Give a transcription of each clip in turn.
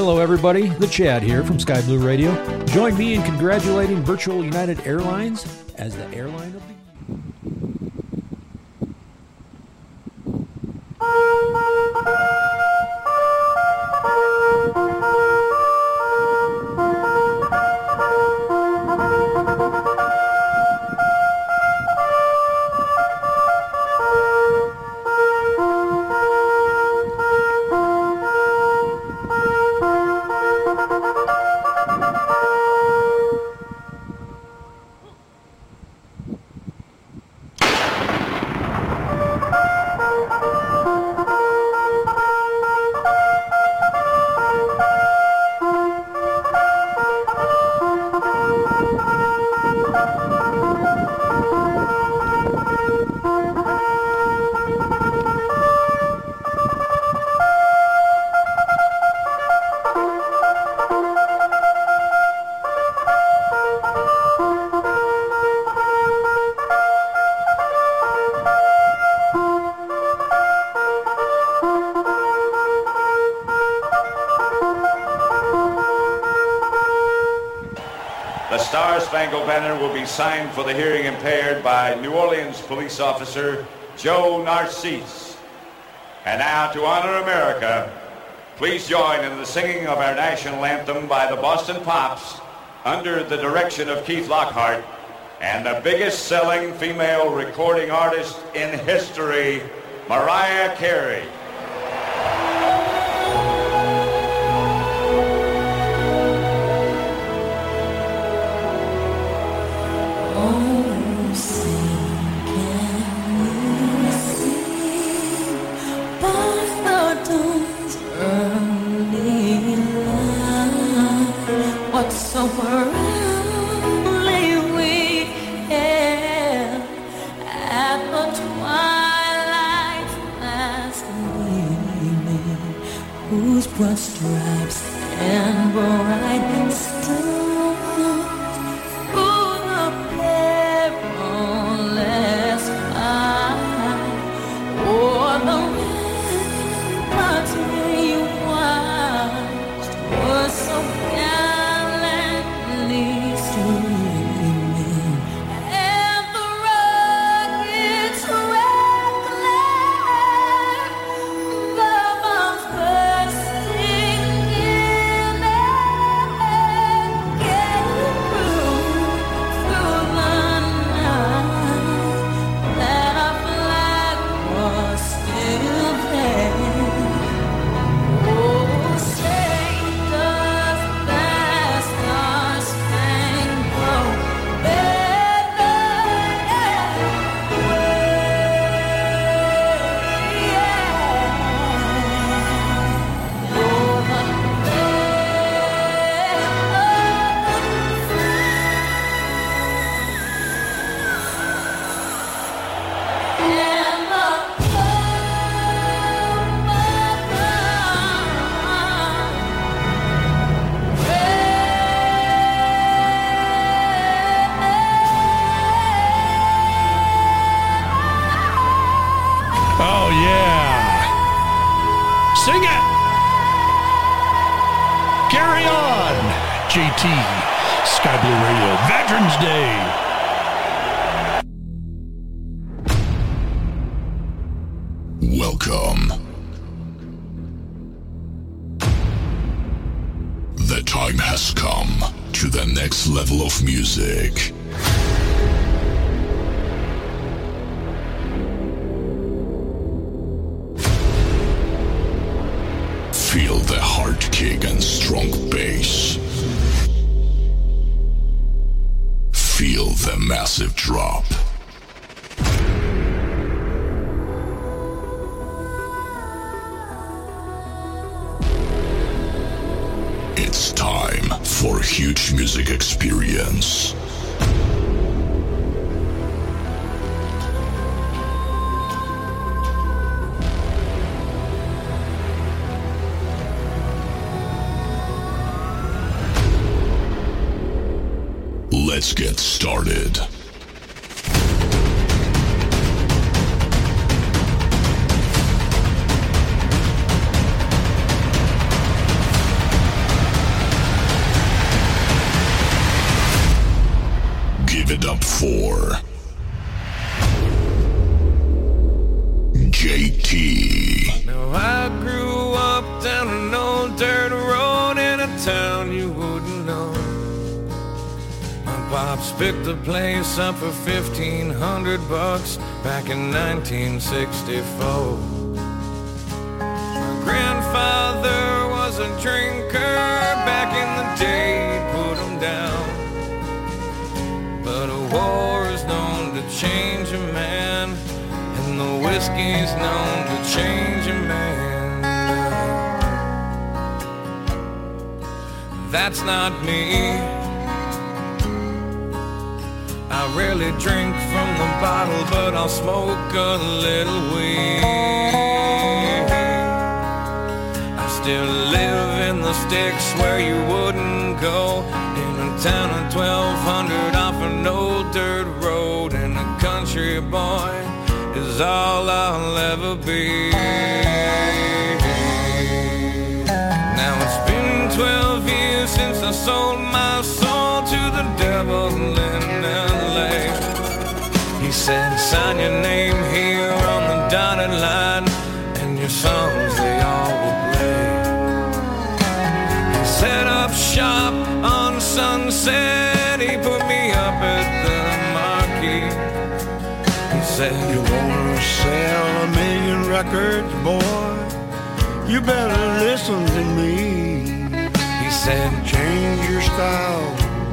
Hello, everybody. The Chad here from Sky Blue Radio. Join me in congratulating Virtual United Airlines as the airline of the signed for the hearing impaired by New Orleans police officer Joe Narcisse. And now to honor America, please join in the singing of our national anthem by the Boston Pops under the direction of Keith Lockhart and the biggest selling female recording artist in history, Mariah Carey. Sing it! Carry on! JT, Sky Blue Radio, Veterans Day! Welcome. The time has come to the next level of music. Records, boy? You better listen to me. he said, Change your style,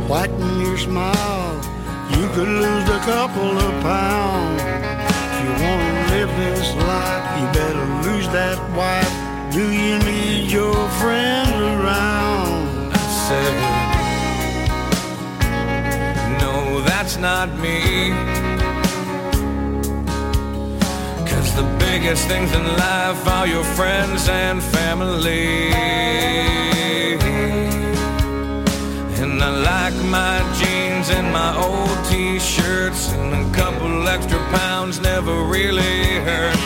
whiten your smile. You could lose a couple of pounds. If you wanna live this life, you better lose that wife. Do you need your friends around? I said, No, that's not me. Biggest things in life are your friends and family. And I like my jeans and my old t-shirts and a couple extra pounds never really hurt.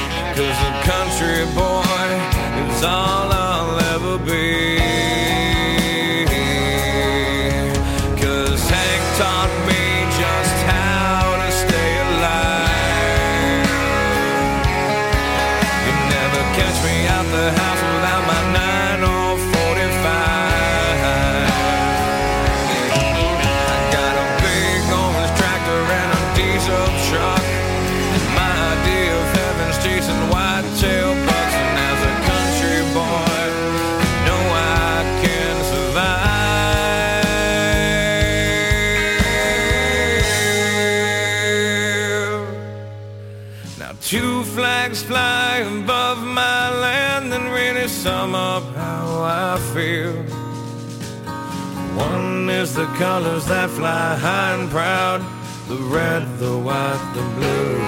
Colors that fly high and proud, the red, the white, the blue.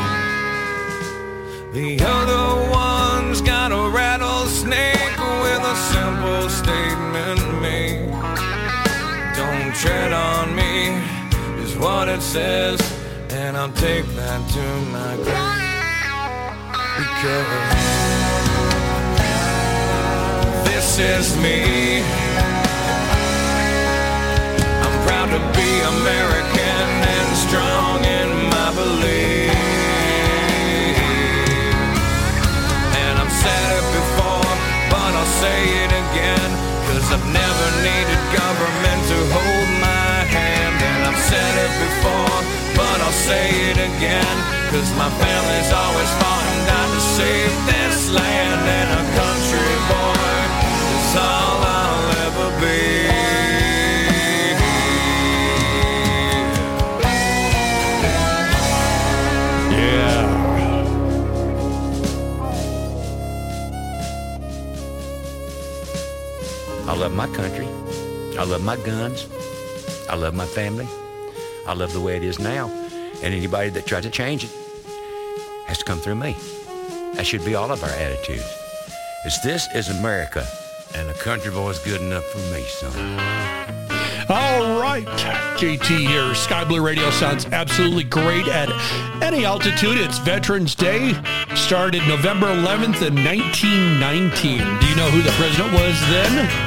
The other one's got a rattlesnake with a simple statement me. Don't tread on me, is what it says, and I'll take that to my grave. Because this is me. American and strong in my belief. And I've said it before, but I'll say it again. Cause I've never needed government to hold my hand. And I've said it before, but I'll say it again. Cause my family's always fought and died to save this land. And a country boy love my country. I love my guns. I love my family. I love the way it is now. And anybody that tries to change it has to come through me. That should be all of our attitudes. Is this is America, and a country boy's good enough for me, son. All right, JT here. Sky Blue Radio sounds absolutely great at any altitude. It's Veterans Day. Started November 11th in 1919. Do you know who the president was then?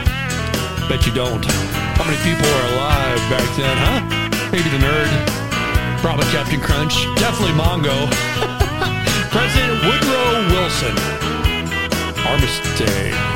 Bet you don't. How many people were alive back then, huh? Maybe the nerd. Probably Captain Crunch. Definitely Mongo. President Woodrow Wilson. Armistead.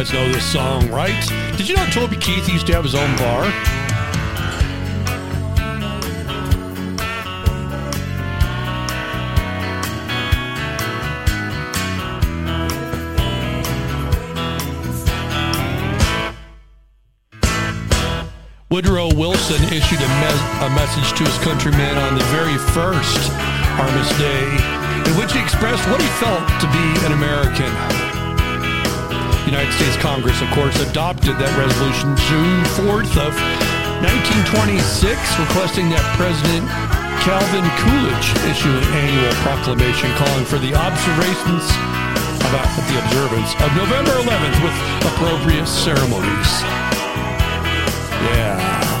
Guys know this song, right? Did you know Toby Keith used to have his own bar? Woodrow Wilson issued a, a, message to his countrymen on the very first Armistice Day, in which he expressed what he felt to be an American. United States Congress, of course, adopted that resolution June 4th of 1926, requesting that President Calvin Coolidge issue an annual proclamation calling for the observations about the observance of November 11th with appropriate ceremonies. Yeah.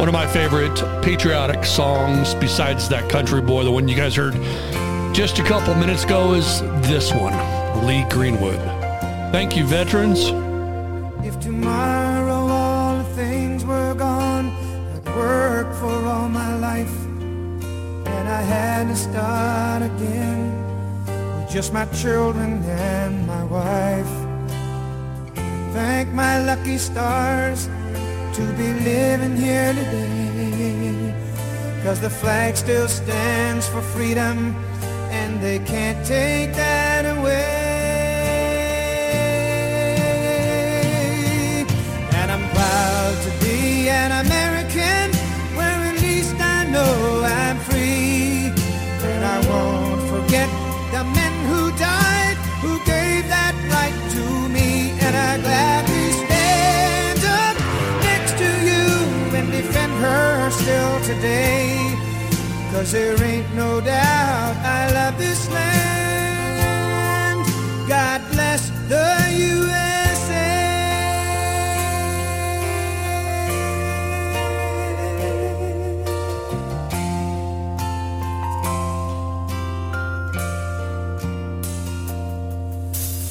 One of my favorite patriotic songs, besides that country boy, the one you guys heard just a couple minutes ago, is this one, Lee Greenwood. Thank you, veterans. If tomorrow all the things were gone, I'd work for all my life, and I had to start again with just my children and my wife. Thank my lucky stars to be living here today. Cause the flag still stands for freedom and they can't take that away. And I'm proud to be an American still today. Cause there ain't no doubt I love this land. God bless the USA.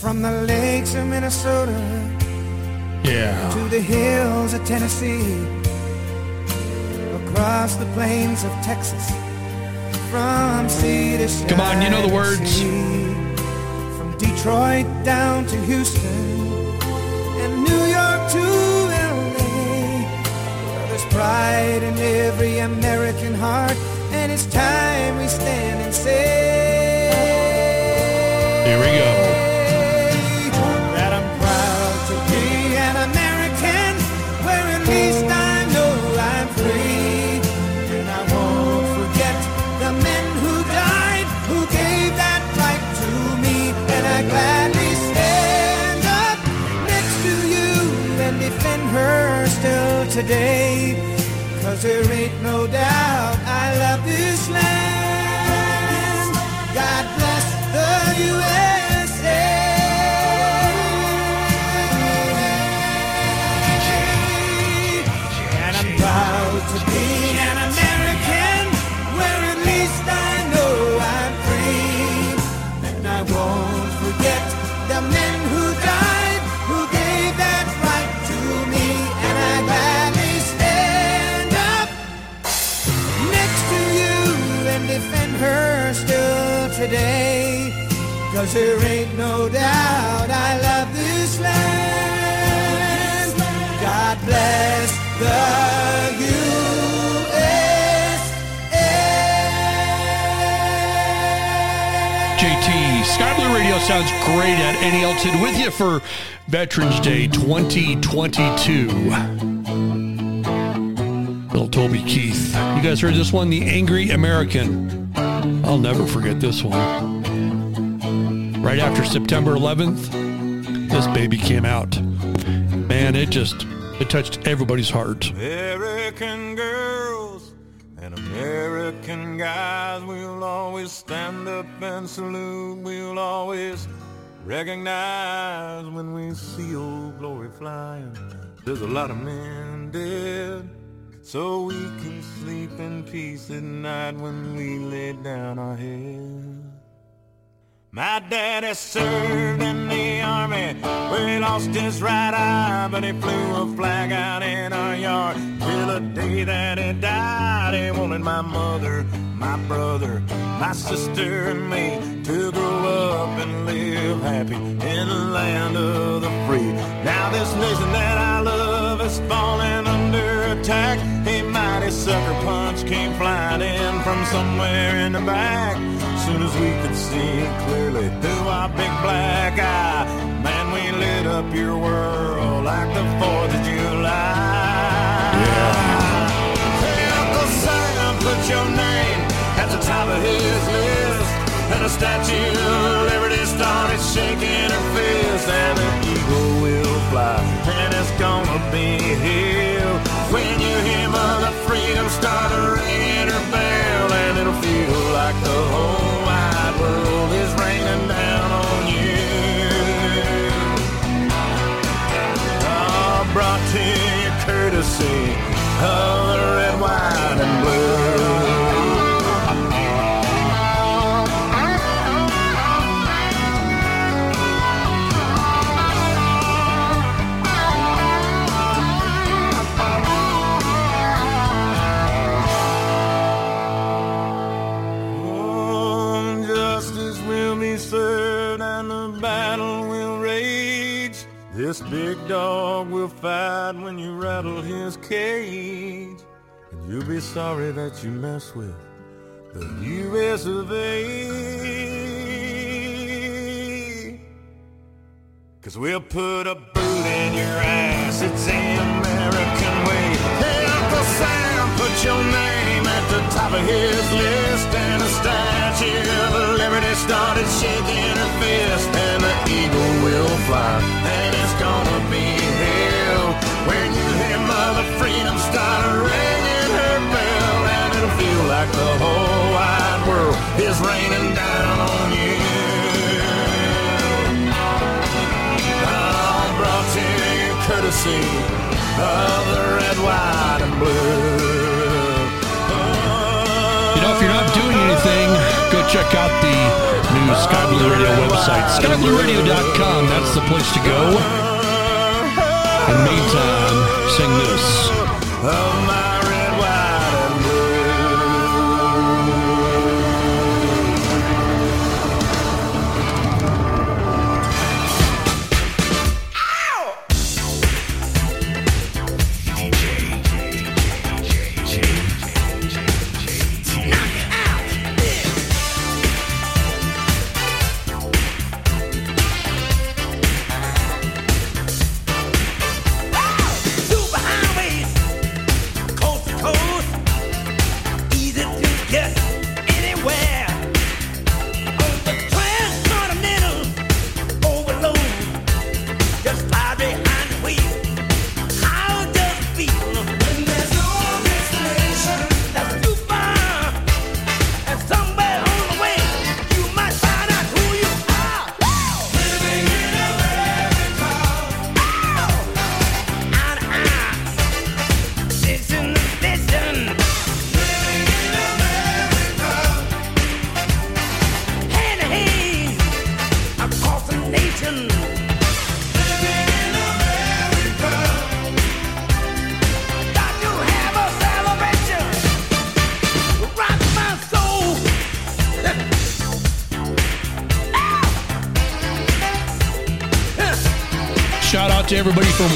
From the lakes of Minnesota Yeah. to the hills of Tennessee, across the plains of Texas, from sea to Come on, you know the words. sea. From Detroit down to Houston and New York to LA. Well, there's pride in every American heart, and it's time we stand and say. Here we go. Today. Cause there ain't no doubt Cause there ain't no doubt I love this land. God bless the USA. JT, Sky Blue Radio sounds great at any altitude with you for Veterans Day 2022. Little Toby Keith. You guys heard this one, The Angry American. I'll never forget this one. Right after September 11th, this baby came out. Man, it just it touched everybody's heart. American girls and American guys, we'll always stand up and salute. We'll always recognize when we see old glory flying. There's a lot of men dead, so we can sleep in peace at night when we lay down our head. My daddy served in the army where he lost his right eye, but he flew a flag out in our yard till the day that he died. He wanted my mother, my brother, my sister, and me to grow up and live happy in the land of the free. Now this nation that I love is falling under attack. A mighty sucker punch came flying in from somewhere in the back. Soon as we could see it clearly through our big black eye, man, we lit up your world like the 4th of July. Hey, Uncle Sam, put your name at the top of his list. And the Statue of Liberty started shaking her fist. And the eagle will fly, and it's gonna be here. When you hear Mother Freedom start ringing her bell, and it'll feel like the whole you courtesy This big dog will fight when you rattle his cage. And you'll be sorry that you mess with the U.S. of A. Cause we'll put a boot in your ass, it's the American way. Hey, Uncle Sam, put your name at the top of his list. And the Statue of Liberty started shaking her fist. And the eagle fly, and it's gonna be hell. When you hear Mother Freedom start ringing her bell, and it'll feel like the whole wide world is raining down on you. All brought to you courtesy of the red, white, and blue. You know, if you're not doing anything, go check out the new Sky Blue Radio website. SkyBlueRadio.com, that's the place to go. In the meantime, sing this. Easy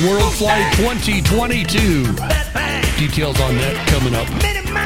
World Flight 2022. Details on that coming up.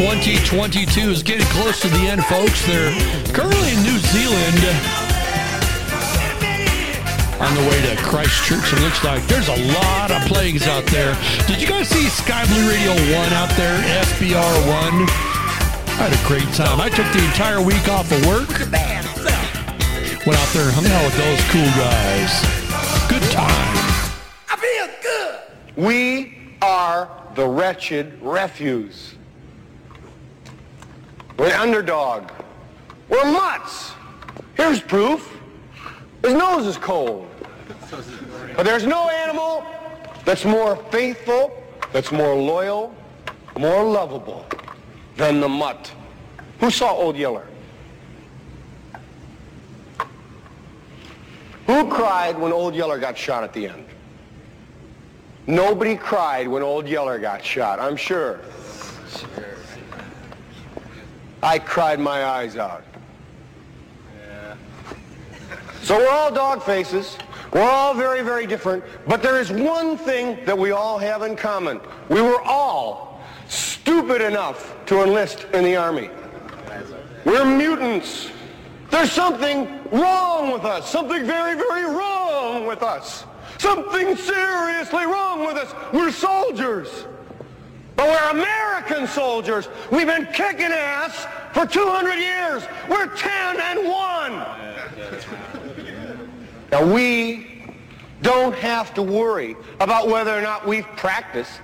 2022 is getting close to the end, folks. They're currently in New Zealand on the way to Christchurch. It looks like there's a lot of plagues out there. Did you guys see Sky Blue Radio 1 out there, SBR 1? I had a great time. I took the entire week off of work. Went out there and hung out with those cool guys. Good time. I feel good. We are the wretched refuse. We're underdog. We're mutts. Here's proof. His nose is cold. But there's no animal that's more faithful, that's more loyal, more lovable than the mutt. Who saw Old Yeller? Who cried when Old Yeller got shot at the end? Nobody cried when Old Yeller got shot, I'm sure. I cried my eyes out. So we're all dog faces. We're all very, very different. But there is one thing that we all have in common. We were all stupid enough to enlist in the army. We're mutants. There's something wrong with us. Something very, very wrong with us. Something seriously wrong with us. We're soldiers. But we're American soldiers. We've been kicking ass for 200 years. We're 10 and 1. Now we don't have to worry about whether or not we've practiced.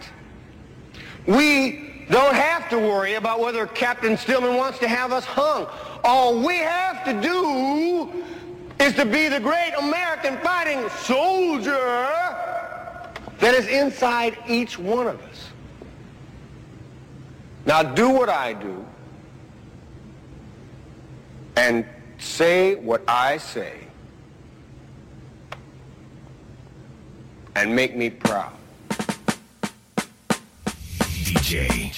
We don't have to worry about whether Captain Stillman wants to have us hung. All we have to do is to be the great American fighting soldier that is inside each one of us. Now do what I do and say what I say and make me proud. DJ,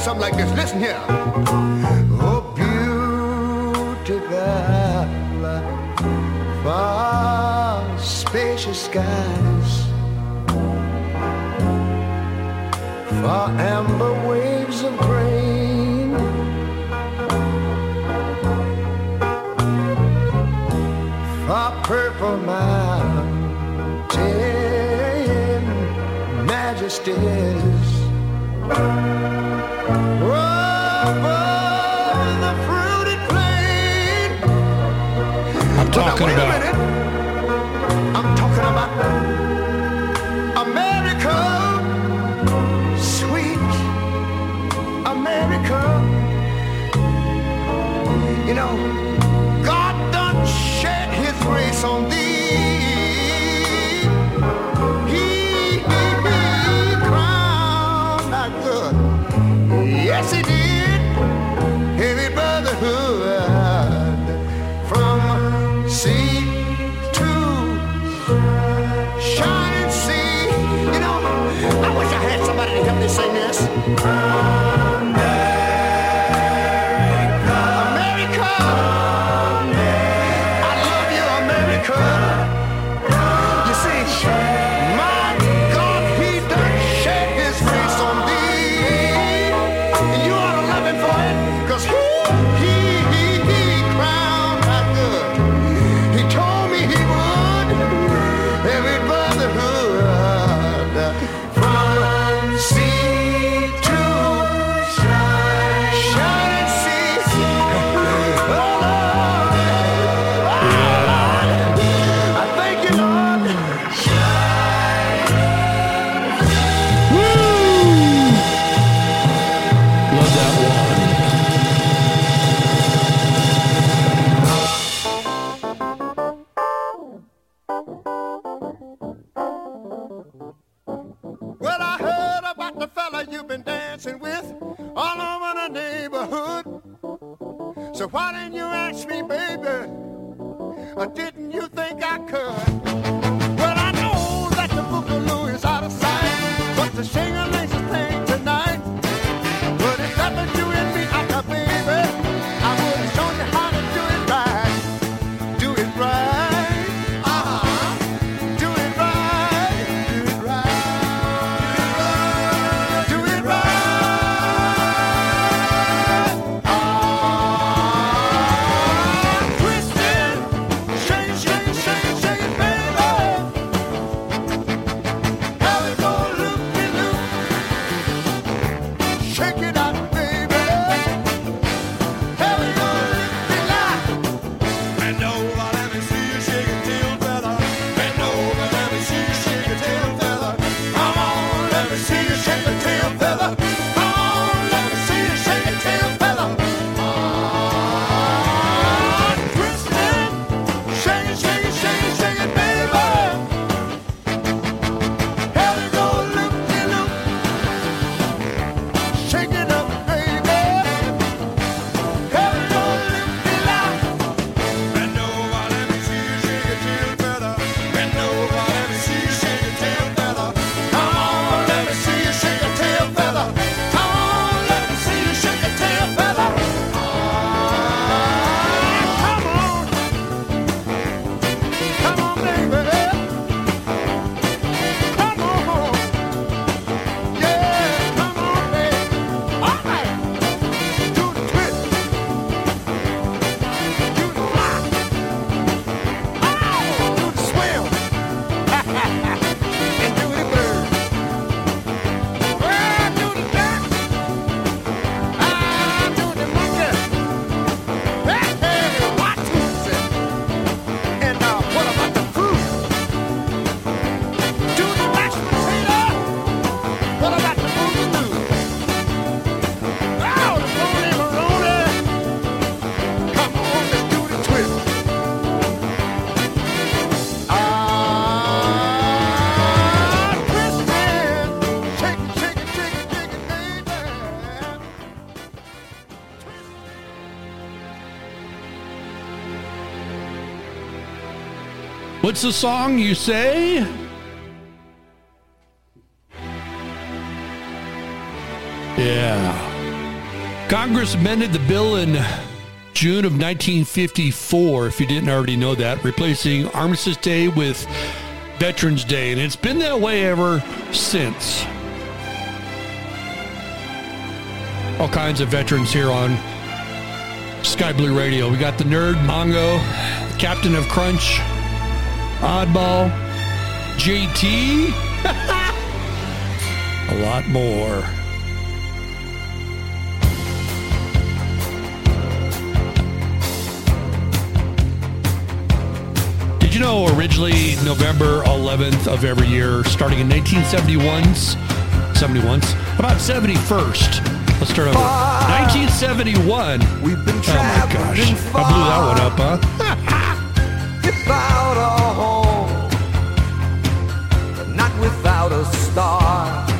something like this. Listen here. Oh, beautiful, far spacious skies. for amber waves of grain. For purple mountain majesties. I'm talking about. What's the song you say? Yeah. Congress amended the bill in June of 1954, if you didn't already know that, replacing Armistice Day with Veterans Day. And it's been that way ever since. All kinds of veterans here on Sky Blue Radio. We got the nerd, Mongo, Captain of Crunch, Oddball, JT, a lot more. Did you know originally November 11th of every year, starting in 1971's, 71's, about 71st, Let's start over. 1971. We've been Oh my gosh. I blew that one up, huh? die.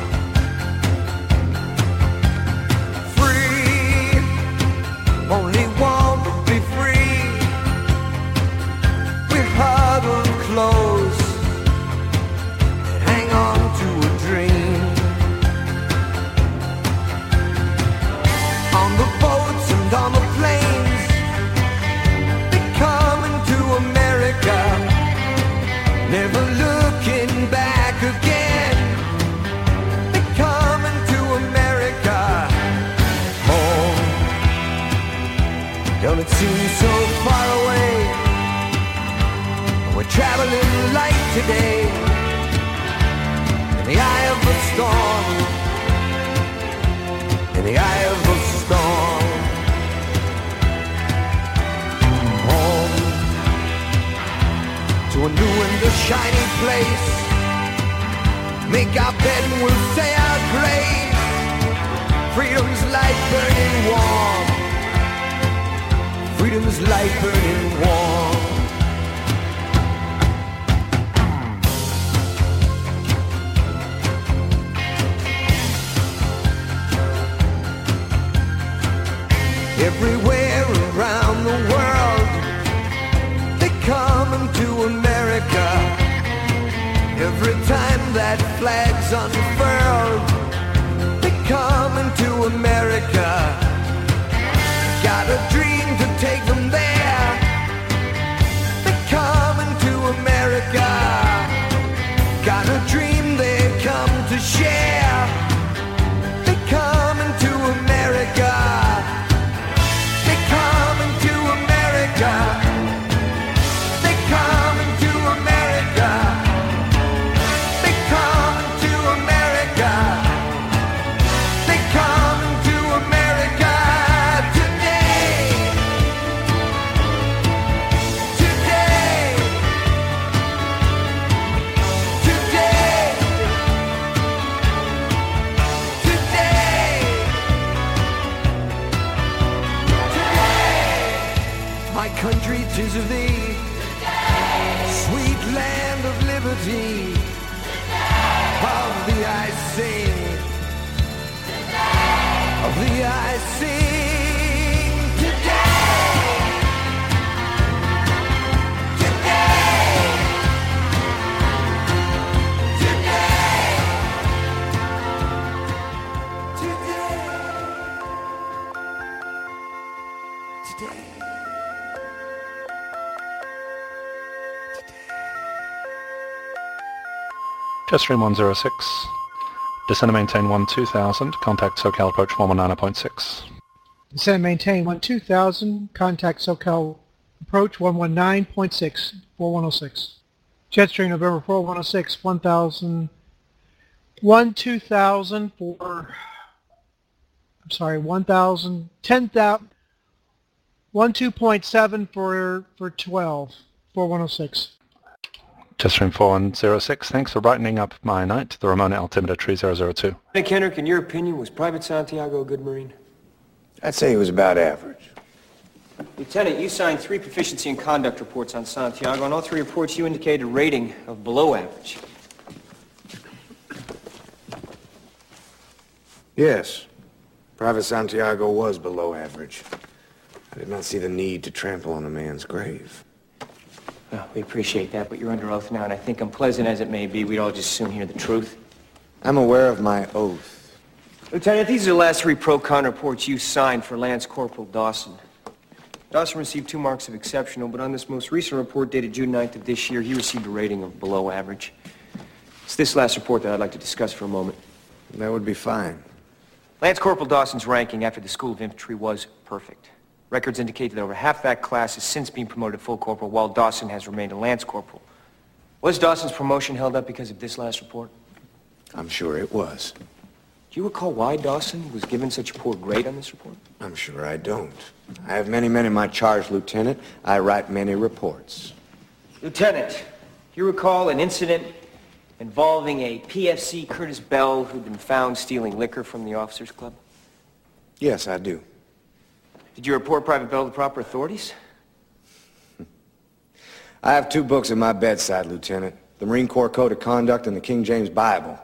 today in the eye of the storm. In the eye of the storm. Home to a new and a shiny place. Make our bed and we'll say our grace. Freedom's light burning warm. Freedom's light burning warm. everywhere around the world. They come into America every time that flag's unfurled. They come into America. Got a dream. Jetstream 106. Descend and maintain 1 2000. Contact SoCal approach 119.6. Descend and maintain 1 2000. Contact SoCal approach 119.6 4106. Jetstream November 4 106 1000 1 2000 for I'm sorry 1000 10000 1 2.7 for for 12 4106. Jetstream 4106. Thanks for brightening up my night. The Ramona Altimeter 3002. Hey, Kendrick, in your opinion, was Private Santiago a good Marine? I'd say he was about average. Lieutenant, you signed three proficiency and conduct reports on Santiago. On all three reports, you indicated a rating of below average. Yes, Private Santiago was below average. I did not see the need to trample on a man's grave. Well, we appreciate that, but you're under oath now, and I think unpleasant as it may be, we'd all just soon hear the truth. I'm aware of my oath. Lieutenant, these are the last three pro-con reports you signed for Lance Corporal Dawson. Dawson received two marks of exceptional, but on this most recent report dated June 9th of this year, he received a rating of below average. It's this last report that I'd like to discuss for a moment. That would be fine. Lance Corporal Dawson's ranking after the School of Infantry was perfect. Records indicate that over half that class has since been promoted to full corporal, while Dawson has remained a Lance Corporal. Was Dawson's promotion held up because of this last report? I'm sure it was. Do you recall why Dawson was given such a poor grade on this report? I'm sure I don't. I have many men in my charge, Lieutenant. I write many reports. Lieutenant, do you recall an incident involving a PFC Curtis Bell who'd been found stealing liquor from the officers' club? Yes, I do. Did you report Private Bell to the proper authorities? I have two books at my bedside, Lieutenant. The Marine Corps Code of Conduct and the King James Bible.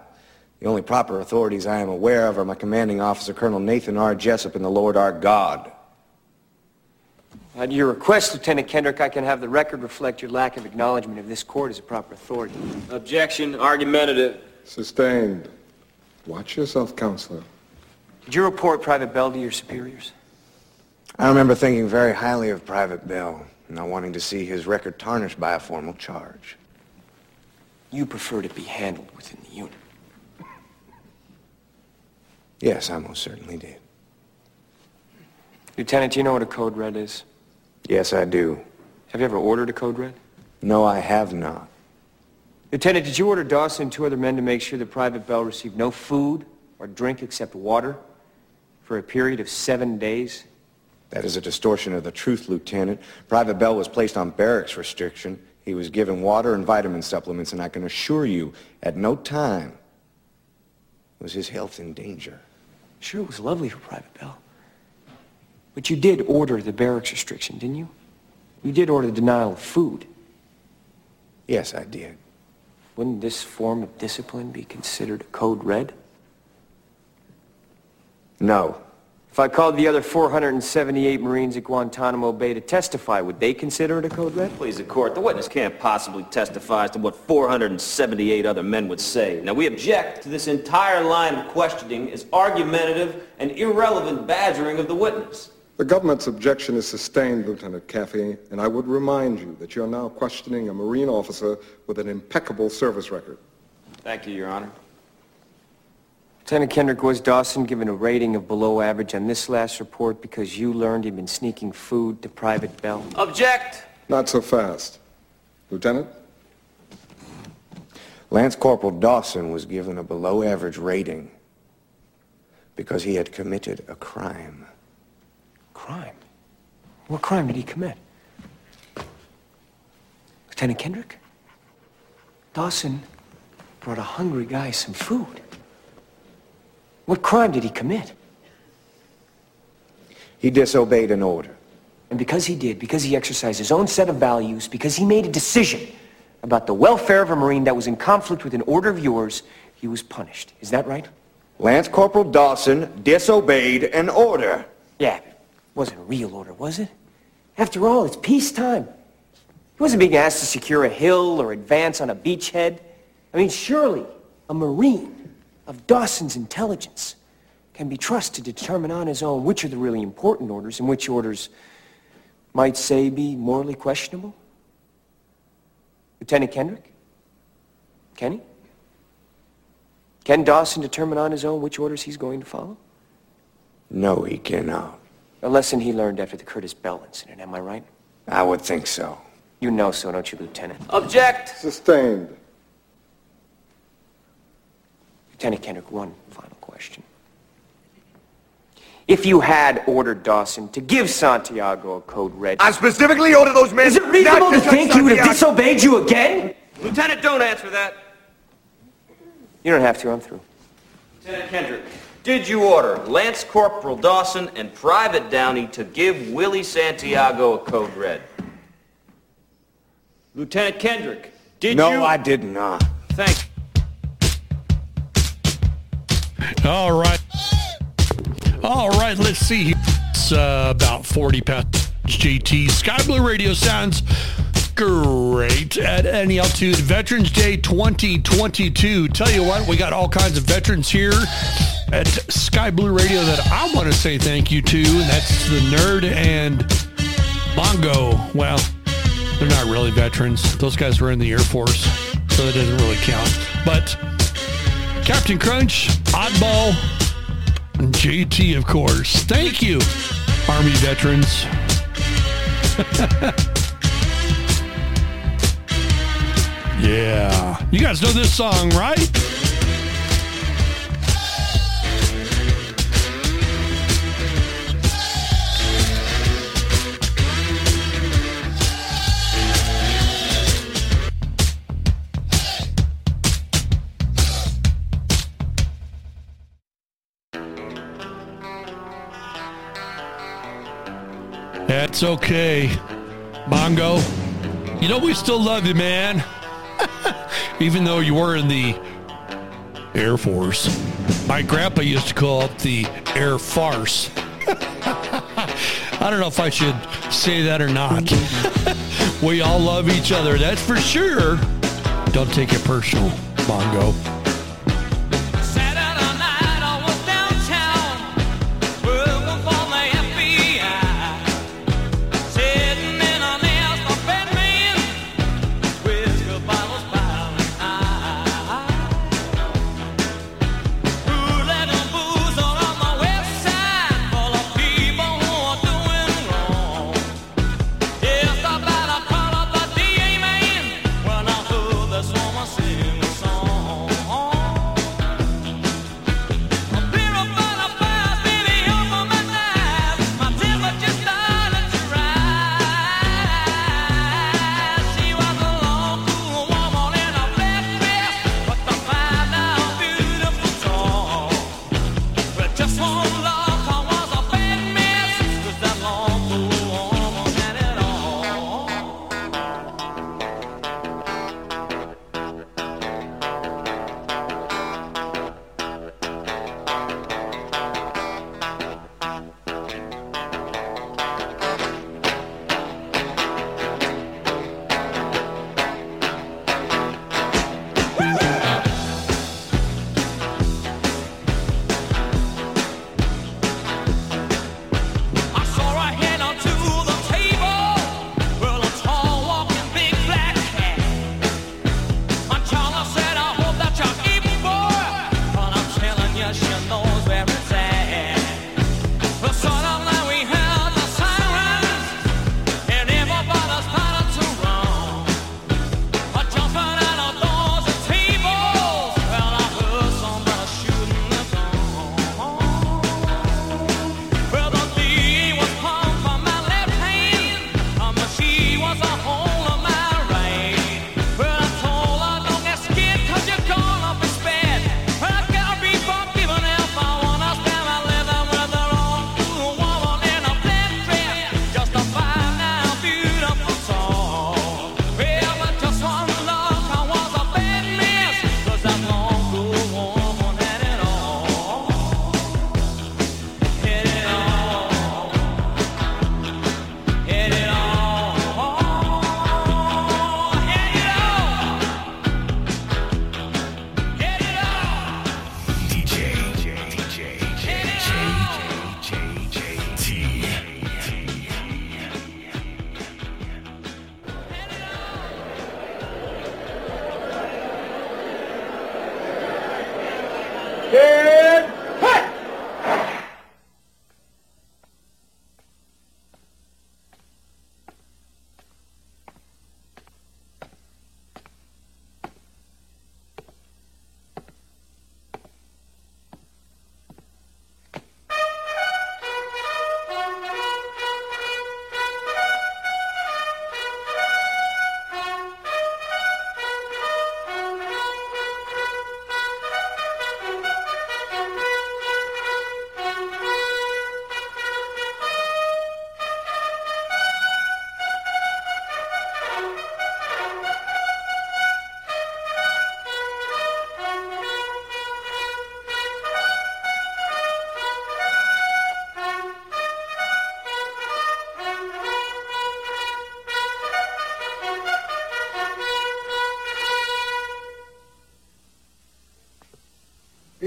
The only proper authorities I am aware of are my commanding officer, Colonel Nathan R. Jessup, and the Lord our God. At your request, Lieutenant Kendrick, I can have the record reflect your lack of acknowledgement of this court as a proper authority. Objection. Argumentative. Sustained. Watch yourself, counselor. Did you report Private Bell to your superiors? I remember thinking very highly of Private Bell, not wanting to see his record tarnished by a formal charge. You prefer to be handled within the unit. Yes, I most certainly did. Lieutenant, do you know what a code red is? Yes, I do. Have you ever ordered a code red? No, I have not. Lieutenant, did you order Dawson and two other men to make sure that Private Bell received no food or drink except water for a period of seven days? That is a distortion of the truth, Lieutenant. Private Bell was placed on barracks restriction. He was given water and vitamin supplements, and I can assure you, at no time was his health in danger. Sure, it was lovely for Private Bell. But you did order the barracks restriction, didn't you? You did order the denial of food. Yes, I did. Wouldn't this form of discipline be considered a code red? No. If I called the other 478 Marines at Guantanamo Bay to testify, would they consider it a code red? Please, the court, the witness can't possibly testify as to what 478 other men would say. Now, we object to this entire line of questioning as argumentative and irrelevant badgering of the witness. The government's objection is sustained, Lieutenant Kaffee, and I would remind you that you're now questioning a Marine officer with an impeccable service record. Thank you, Your Honor. Lieutenant Kendrick, was Dawson given a rating of below average on this last report because you learned he'd been sneaking food to Private Bell? Object! Not so fast. Lieutenant? Lance Corporal Dawson was given a below average rating because he had committed a crime. Crime? What crime did he commit? Lieutenant Kendrick? Dawson brought a hungry guy some food. What crime did he commit? He disobeyed an order. And because he did, because he exercised his own set of values, because he made a decision about the welfare of a Marine that was in conflict with an order of yours, he was punished. Is that right? Lance Corporal Dawson disobeyed an order. Yeah, it wasn't a real order, was it? After all, it's peacetime. He wasn't being asked to secure a hill or advance on a beachhead. I mean, surely a Marine of Dawson's intelligence can be trusted to determine on his own which are the really important orders and which orders might say be morally questionable. Lieutenant Kendrick? Can he? Can Dawson determine on his own which orders he's going to follow? No, he cannot. A lesson he learned after the Curtis Bell incident, am I right? I would think so. You know so, don't you, Lieutenant? Object! Sustained. Lieutenant Kendrick, one final question. If you had ordered Dawson to give Santiago a code red... I specifically ordered those men Is it reasonable not to touch think he would have disobeyed you again? Lieutenant, don't answer that. You don't have to, I'm through. Lieutenant Kendrick, did you order Lance Corporal Dawson and Private Downey to give Willie Santiago a code red? Lieutenant Kendrick, did no, you... No, I did not. Thank All right. All right, let's see. It's uh, about 40 past JT. Sky Blue Radio sounds great at any altitude. Veterans Day 2022. Tell you what, we got all kinds of veterans here at Sky Blue Radio that I want to say thank you to. And that's the Nerd and Bongo. Well, they're not really veterans. Those guys were in the Air Force, so that doesn't really count. But Captain Crunch, Oddball, and JT, of course. Thank you, Army veterans. yeah. You guys know this song, right? That's okay. Bongo, you know we still love you, man. Even though you were in the Air Force. My grandpa used to call it the Air Farce. I don't know if I should say that or not. we all love each other, that's for sure. Don't take it personal, Bongo.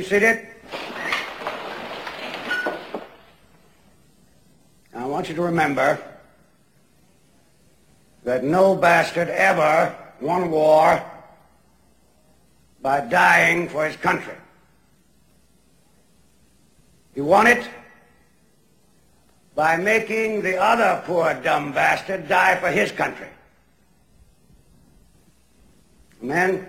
Seated. I want you to remember that no bastard ever won war by dying for his country. He won it by making the other poor dumb bastard die for his country. Men,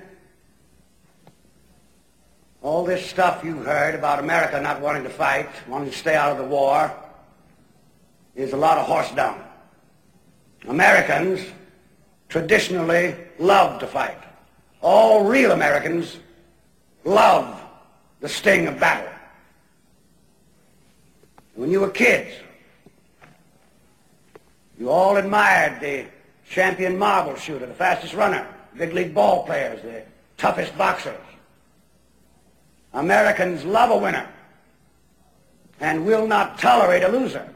all this stuff you've heard about America not wanting to fight, wanting to stay out of the war, is a lot of horse dung. Americans traditionally love to fight. All real Americans love the sting of battle. When you were kids, you all admired the champion marble shooter, the fastest runner, big league ball players, the toughest boxers. Americans love a winner and will not tolerate a loser.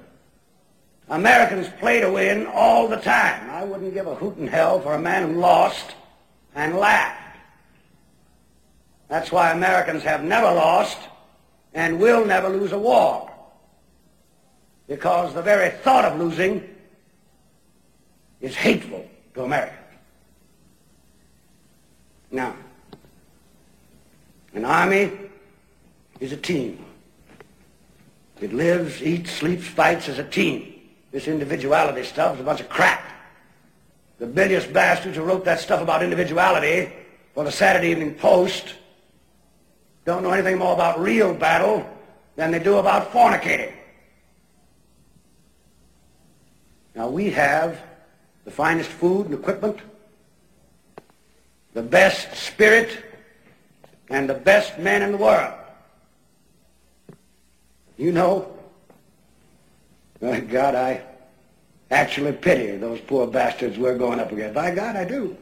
Americans play to win all the time. I wouldn't give a hoot in hell for a man who lost and laughed. That's why Americans have never lost and will never lose a war. Because the very thought of losing is hateful to Americans. Now, an army is a team. It lives, eats, sleeps, fights as a team. This individuality stuff is a bunch of crap. The bilious bastards who wrote that stuff about individuality for the Saturday Evening Post don't know anything more about real battle than they do about fornicating. Now we have the finest food and equipment, the best spirit, and the best men in the world. You know, by God, I actually pity those poor bastards we're going up against. By God, I do.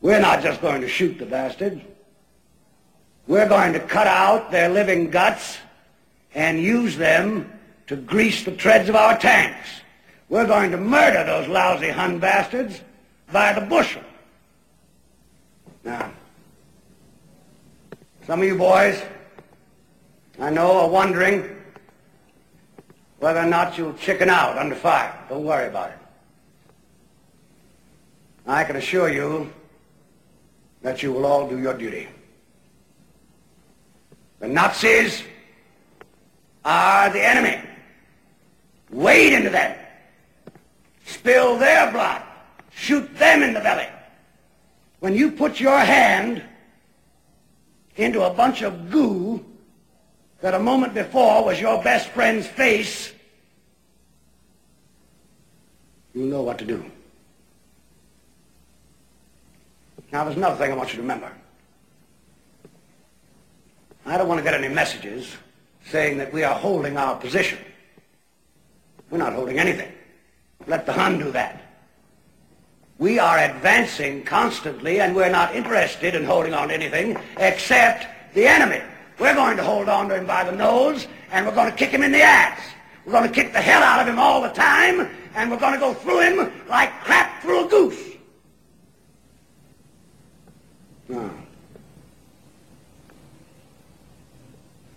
We're not just going to shoot the bastards. We're going to cut out their living guts and use them to grease the treads of our tanks. We're going to murder those lousy Hun bastards by the bushel. Now, some of you boys, I know, are wondering whether or not you'll chicken out under fire. Don't worry about it. I can assure you that you will all do your duty. The Nazis are the enemy. Wade into them. Spill their blood. Shoot them in the belly. When you put your hand into a bunch of goo that a moment before was your best friend's face, you'll know what to do. Now, there's another thing I want you to remember. I don't want to get any messages saying that we are holding our position. We're not holding anything. Let the Hun do that. We are advancing constantly, and we're not interested in holding on to anything except the enemy. We're going to hold on to him by the nose, and we're going to kick him in the ass. We're going to kick the hell out of him all the time, and we're going to go through him like crap through a goose. Now,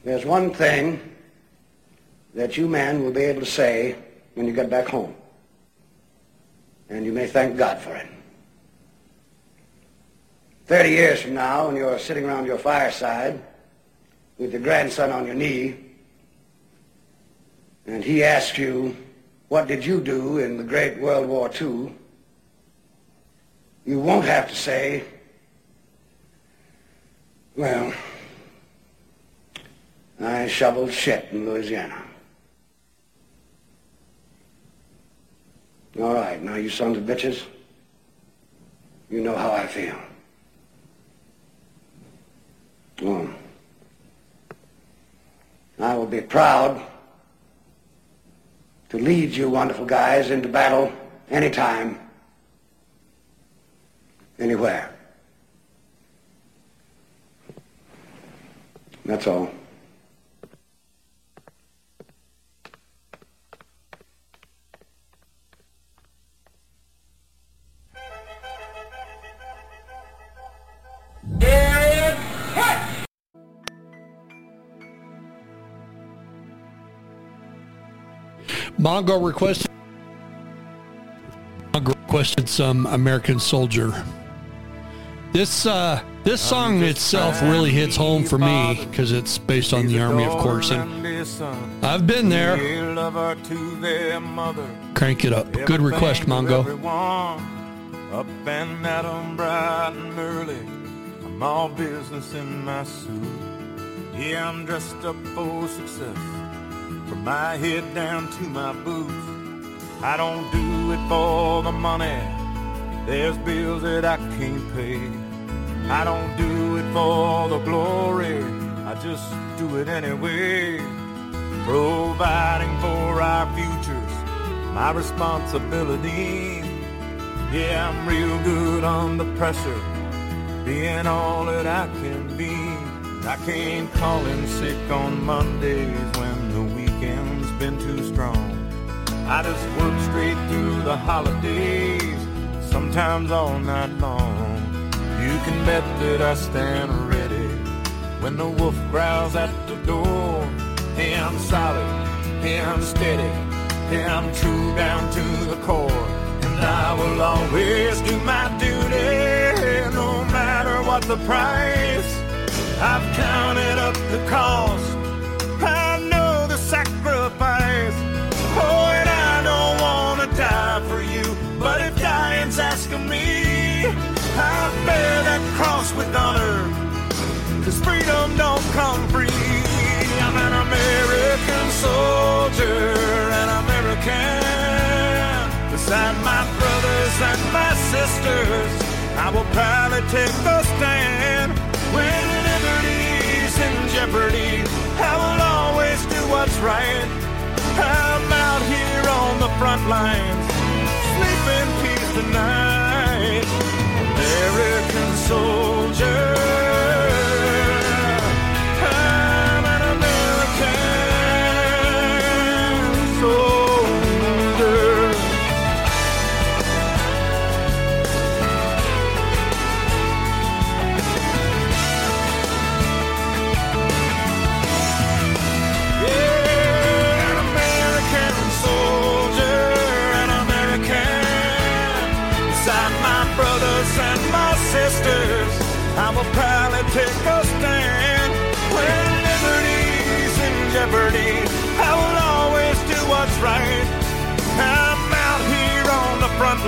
there's one thing that you men will be able to say when you get back home. And you may thank God for it. Thirty years from now, when you're sitting around your fireside with your grandson on your knee, and he asks you, what did you do in the Great World War II? You won't have to say, well, I shoveled shit in Louisiana. All right, now you sons of bitches, you know how I feel. Well, I will be proud to lead you wonderful guys into battle anytime, anywhere. That's all. Mongo requested Mongo requested some American Soldier. This uh, this song itself really hits home for me because it's based on the army, of course, and I've been there. Crank it up. Good request, Mongo. Up and bright and early. I'm all business in my suit. Yeah, I'm dressed up for success. From my head down to my boots. I don't do it for the money. There's bills that I can't pay. I don't do it for the glory. I just do it anyway. Providing for our futures, my responsibility. Yeah, I'm real good under pressure, being all that I can be. I can't call in sick on Mondays when the weekend's been too strong. I just work straight through the holidays, sometimes all night long. You can bet that I stand ready when the wolf growls at the door. Hey, I'm solid, hey, I'm steady, hey, I'm true down to the core. And I will always do my duty, what the price. I've counted up the cost, I know the sacrifice. Oh, and I don't wanna die for you, but if dying's asking me, I'll bear that cross with honor. Cause freedom don't come free. I'm an American soldier, an American. Beside my brothers and my sisters, I will take the stand. When liberty's in jeopardy, I will always do what's right. I'm out here on the front lines, sleep in peace tonight. American soldier.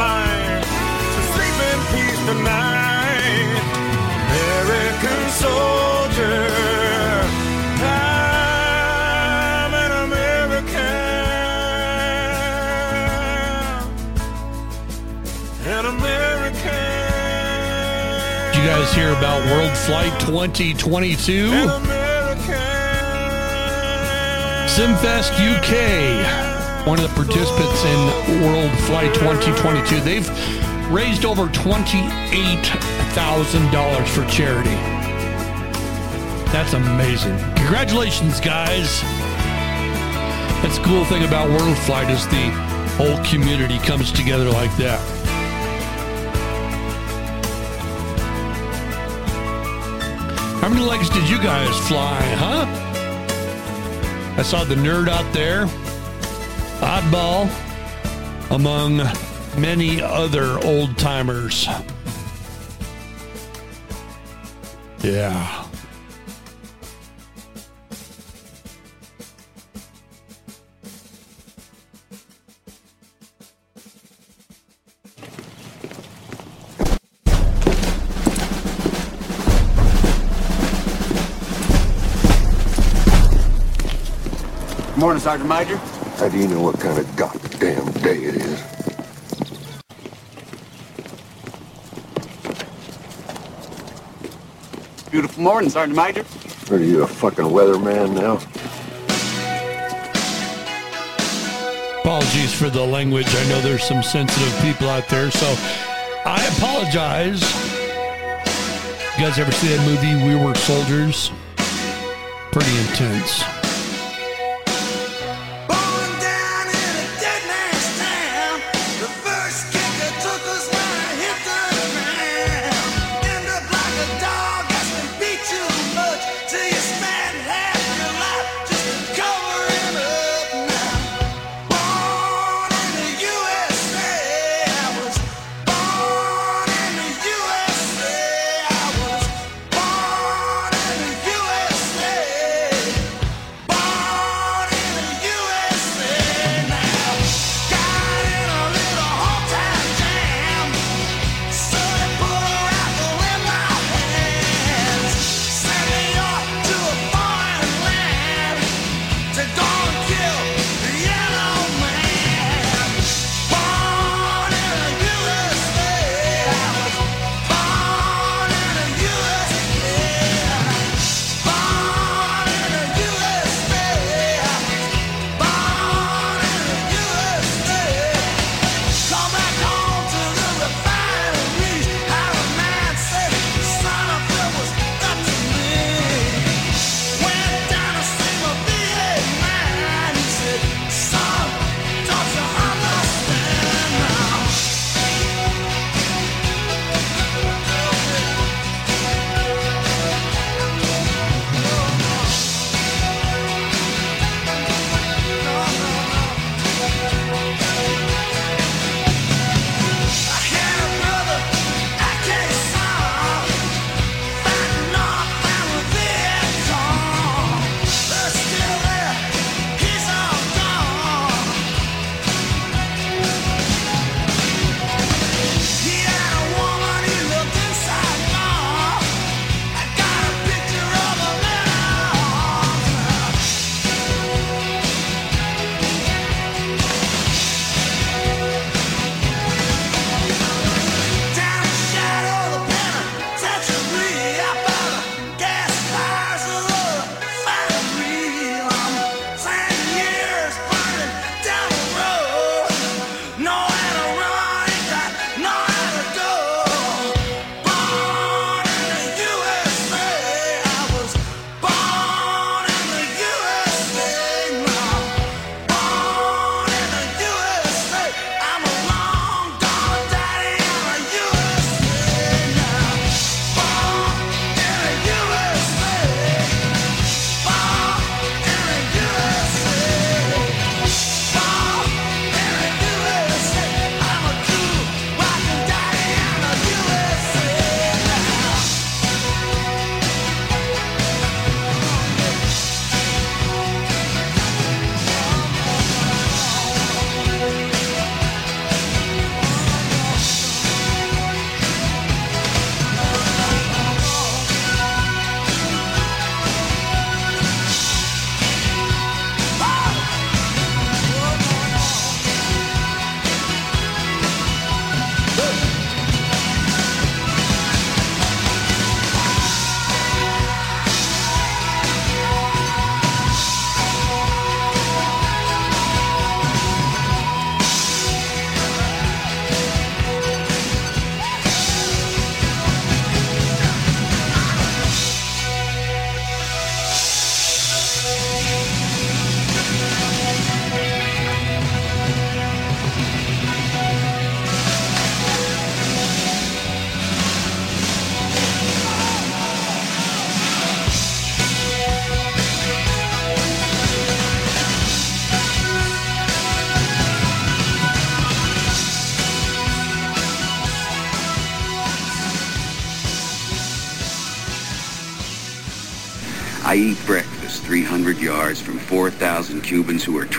Line, so sleep in peace tonight. American soldier. I'm an American. An American. Did you guys hear about World Flight 2022? Simfest UK, one of the participants in World Flight 2022, they've raised over $28,000 for charity. That's amazing. Congratulations, guys. That's the cool thing about World Flight is the whole community comes together like that. How many legs did you guys fly, huh? I saw the nerd out there, oddball, among many other old timers. Yeah. Morning, Sergeant Major. How do you know what kind of goddamn day it is? Beautiful morning, Sergeant Major. Are you a fucking weatherman now? Apologies for the language. I know there's some sensitive people out there, so I apologize. You guys ever see that movie, We Were Soldiers? Pretty intense.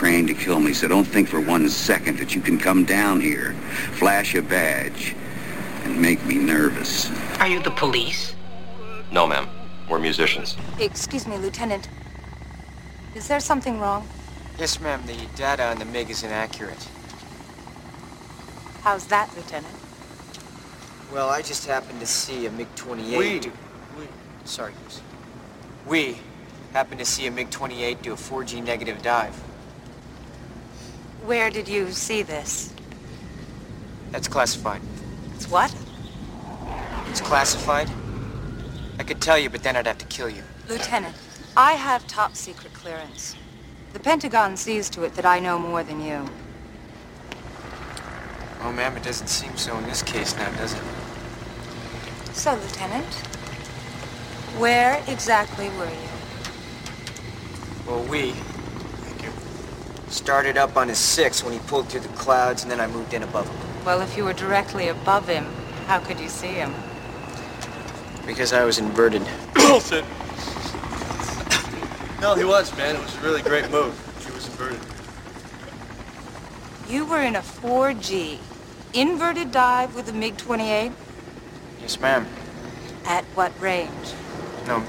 Trained to kill me, so don't think for one second that you can come down here, flash a badge, and make me nervous. Are you the police? No, ma'am. We're musicians. Excuse me, Lieutenant. Is there something wrong? Yes, ma'am. The data on the MiG is inaccurate. How's that, Lieutenant? Well, I just happened to see a MiG-28 We- do... Sorry, Goose. We happened to see a MiG-28 do a 4G negative dive. Where did you see this? That's classified. It's what? It's classified? I could tell you, but then I'd have to kill you. Lieutenant, I have top secret clearance. The Pentagon sees to it that I know more than you. Oh, ma'am, it doesn't seem so in this case now, does it? So, Lieutenant, where exactly were you? Well, we... Started up on his six when he pulled through the clouds, and then I moved in above him. Well, if you were directly above him, how could you see him? Because I was inverted. Oh, Bullshit. no, he was, man. It was a really great move. He was inverted. You were in a 4G inverted dive with a MiG-28? Yes, ma'am. At what range? No,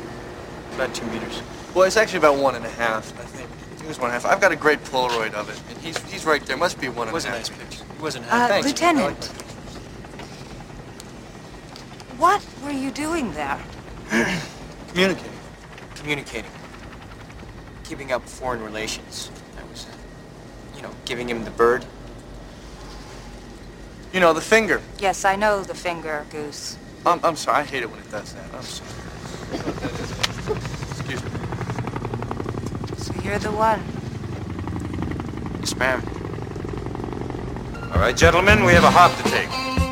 about two meters. Well, it's actually about one and a half, I think. I think it was one and a half. I've got a great Polaroid of it, and he's he's right there. Must be one and a Was a half. nice picture. It wasn't Uh, Thanks. Lieutenant. What were you doing there? Communicating. Communicating. Keeping up foreign relations. I was, uh, you know, giving him the bird. You know, the finger. Yes, I know the finger, Goose. I'm, I'm sorry. I hate it when it does that. I'm sorry. Excuse me. You're the one. Yes, ma'am. All right, gentlemen, we have a hop to take.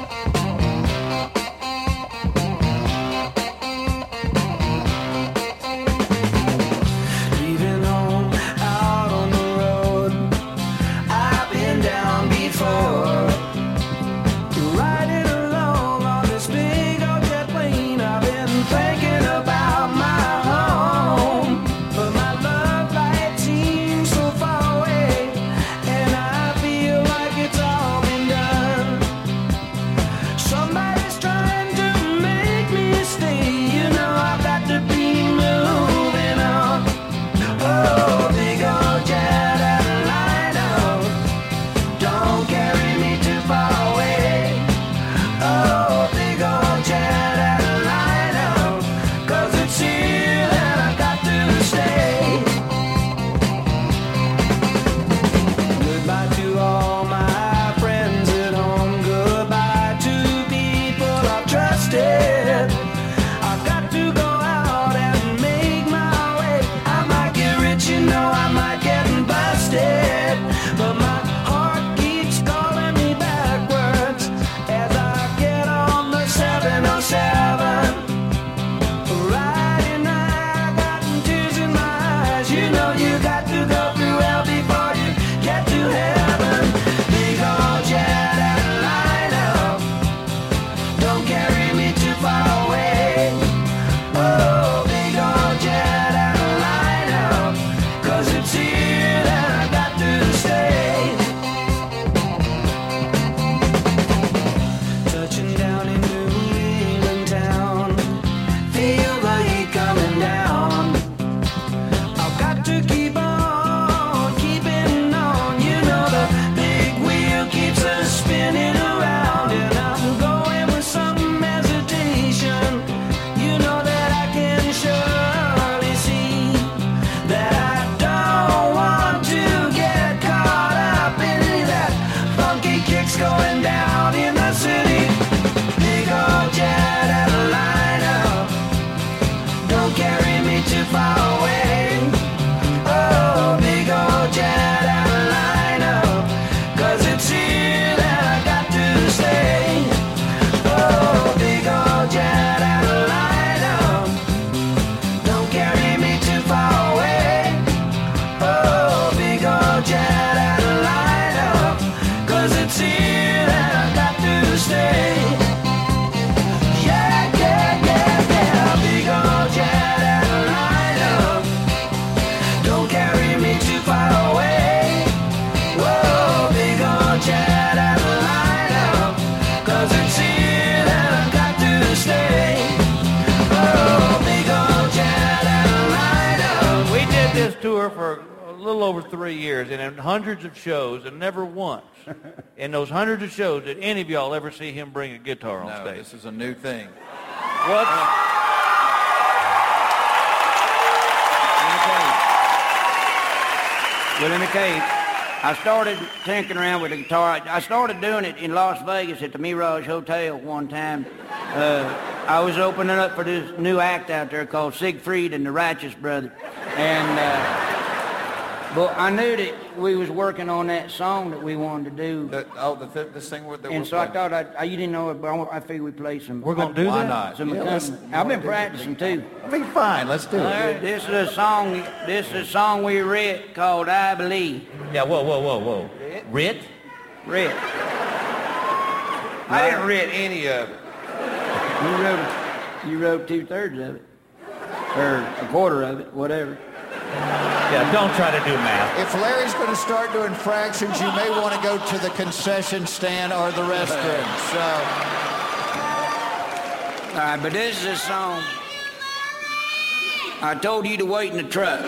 Little over three years and in hundreds of shows, and never once in those hundreds of shows did any of y'all ever see him bring a guitar on No, stage. this is a new thing. What? Well, me tell you, I started tinkering around with the guitar. I started doing it in Las Vegas at the Mirage Hotel one time. Uh, I was opening up for this new act out there called Siegfried and the Righteous Brother. And, uh, but I knew that we was working on that song that we wanted to do. oh, the th- this thing that And we're so I thought, I, I, you didn't know it, but I, I figured we'd play some. We're gonna do Why that? not? Some Yeah, accompaniment. I've been practicing too. I mean, fine, let's do All it. this is a song. This is a song we writ called "I Believe." Yeah, whoa, whoa, whoa, whoa. Rit? Writ. I didn't read any of it. You wrote. You wrote two thirds of it, or a quarter of it, whatever. Yeah, don't try to do math. If Larry's going to start doing fractions, you may want to go to the concession stand or the restroom. So. All right, but this is a song. I told you to wait in the truck.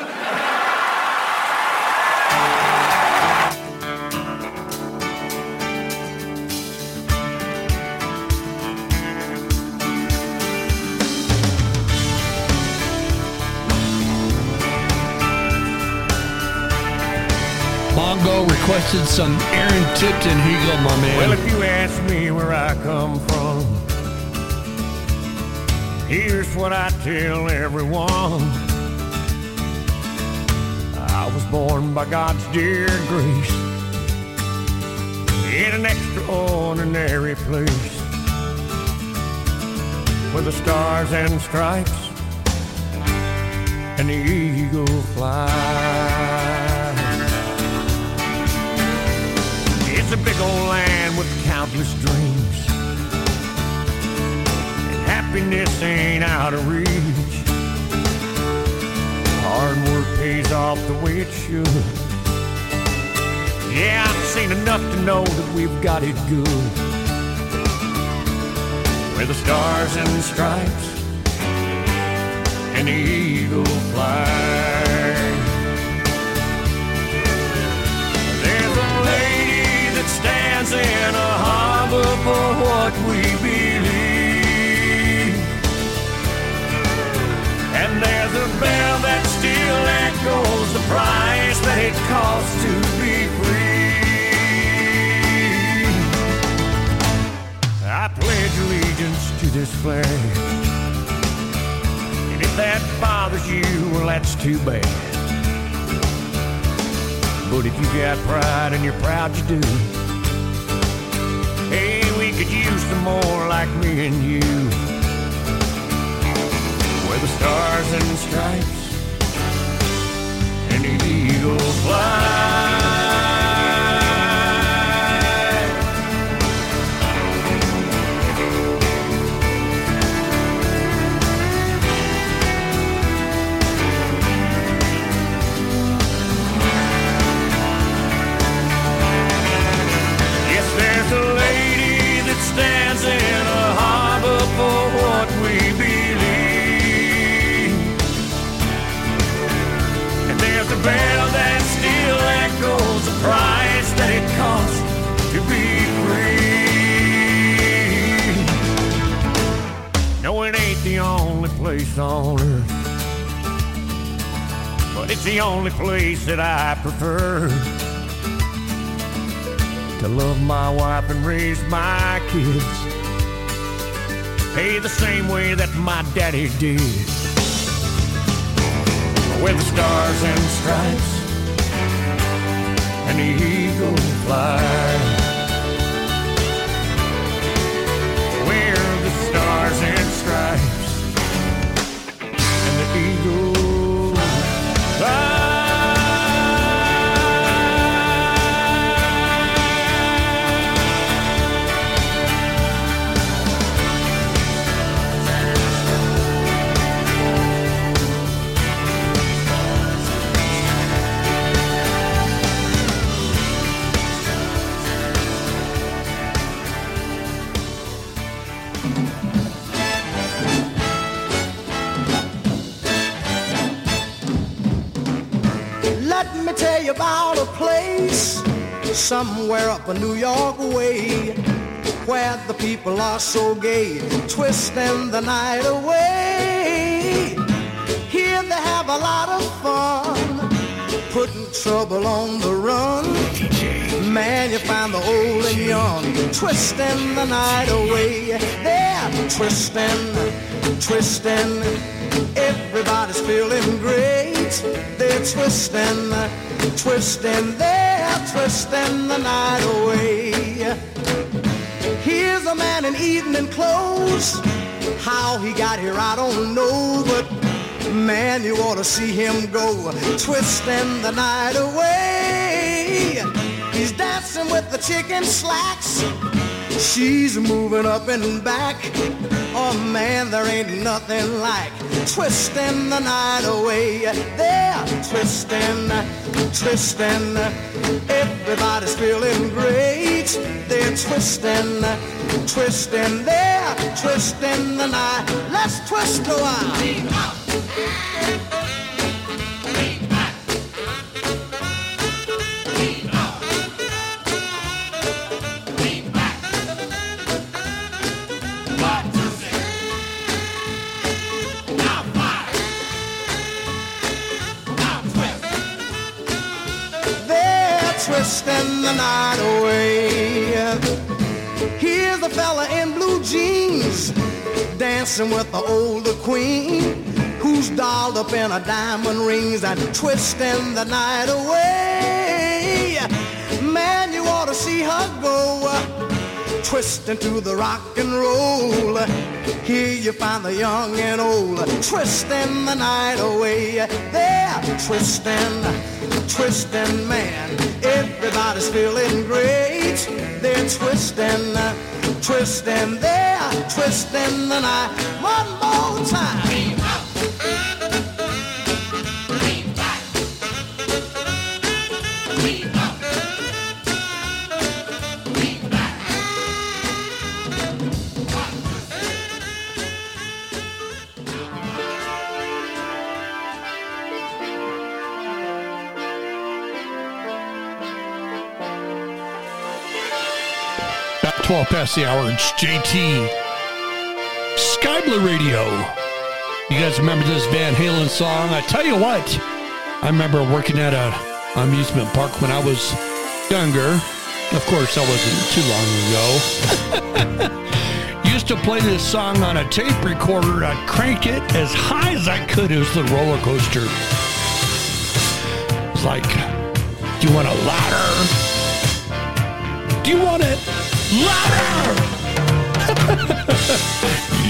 Mongo requested some Aaron Tippin. Here go, my man. Well, if you ask me where I come from, here's what I tell everyone. I was born by God's dear grace in an extraordinary place where the stars and stripes and the eagle fly. A big old land with countless dreams. And happiness ain't out of reach. Hard work pays off the way it should. Yeah, I've seen enough to know that we've got it good. Where the stars and stripes and the eagle fly. Stands in a harbor for what we believe. And there's a bell that still echoes the price that it costs to be free. I pledge allegiance to this flag. And if that bothers you, well, that's too bad. But if you got pride and you're proud you do, could use some more like me and you. Where the stars and stripes and the eagle fly. On earth, but it's the only place that I prefer to love my wife and raise my kids. Hey, the same way that my daddy did. With the stars and stripes and the eagle fly. Where the stars and stripes somewhere up a New York way where the people are so gay, twisting the night away. Here they have a lot of fun, putting trouble on the run. Man, you find the old and young, twisting the night away. They're twisting, twisting. Everybody's feeling great. They're twisting, twisting. They're twisting the night away. Here's a man in evening clothes. How he got here, I don't know, but man, you ought to see him go, twisting the night away. He's dancing with the chicken slacks. She's moving up and back. Oh man, there ain't nothing like twisting the night away. They're twisting, twisting. Everybody's feeling great. They're twisting, twisting. They're twisting the night. Let's twist a while. Twisting the night away. Here's a fella in blue jeans dancing with the older queen who's dolled up in a diamond rings and twisting the night away. Man, you ought to see her go twisting to the rock and roll. Here you find the young and old twisting the night away. They're twisting, twisting, man. Everybody's feeling great. They're twisting, uh, twisting, they're twisting the night. One more time. 12 past the hour. It's JT. Sky Radio. You guys remember this Van Halen song? I tell you what, I remember working at a amusement park when I was younger. Of course, that wasn't too long ago. Used to play this song on a tape recorder. I'd crank it as high as I could. It was the roller coaster. It's like, do you want a ladder? Do you want it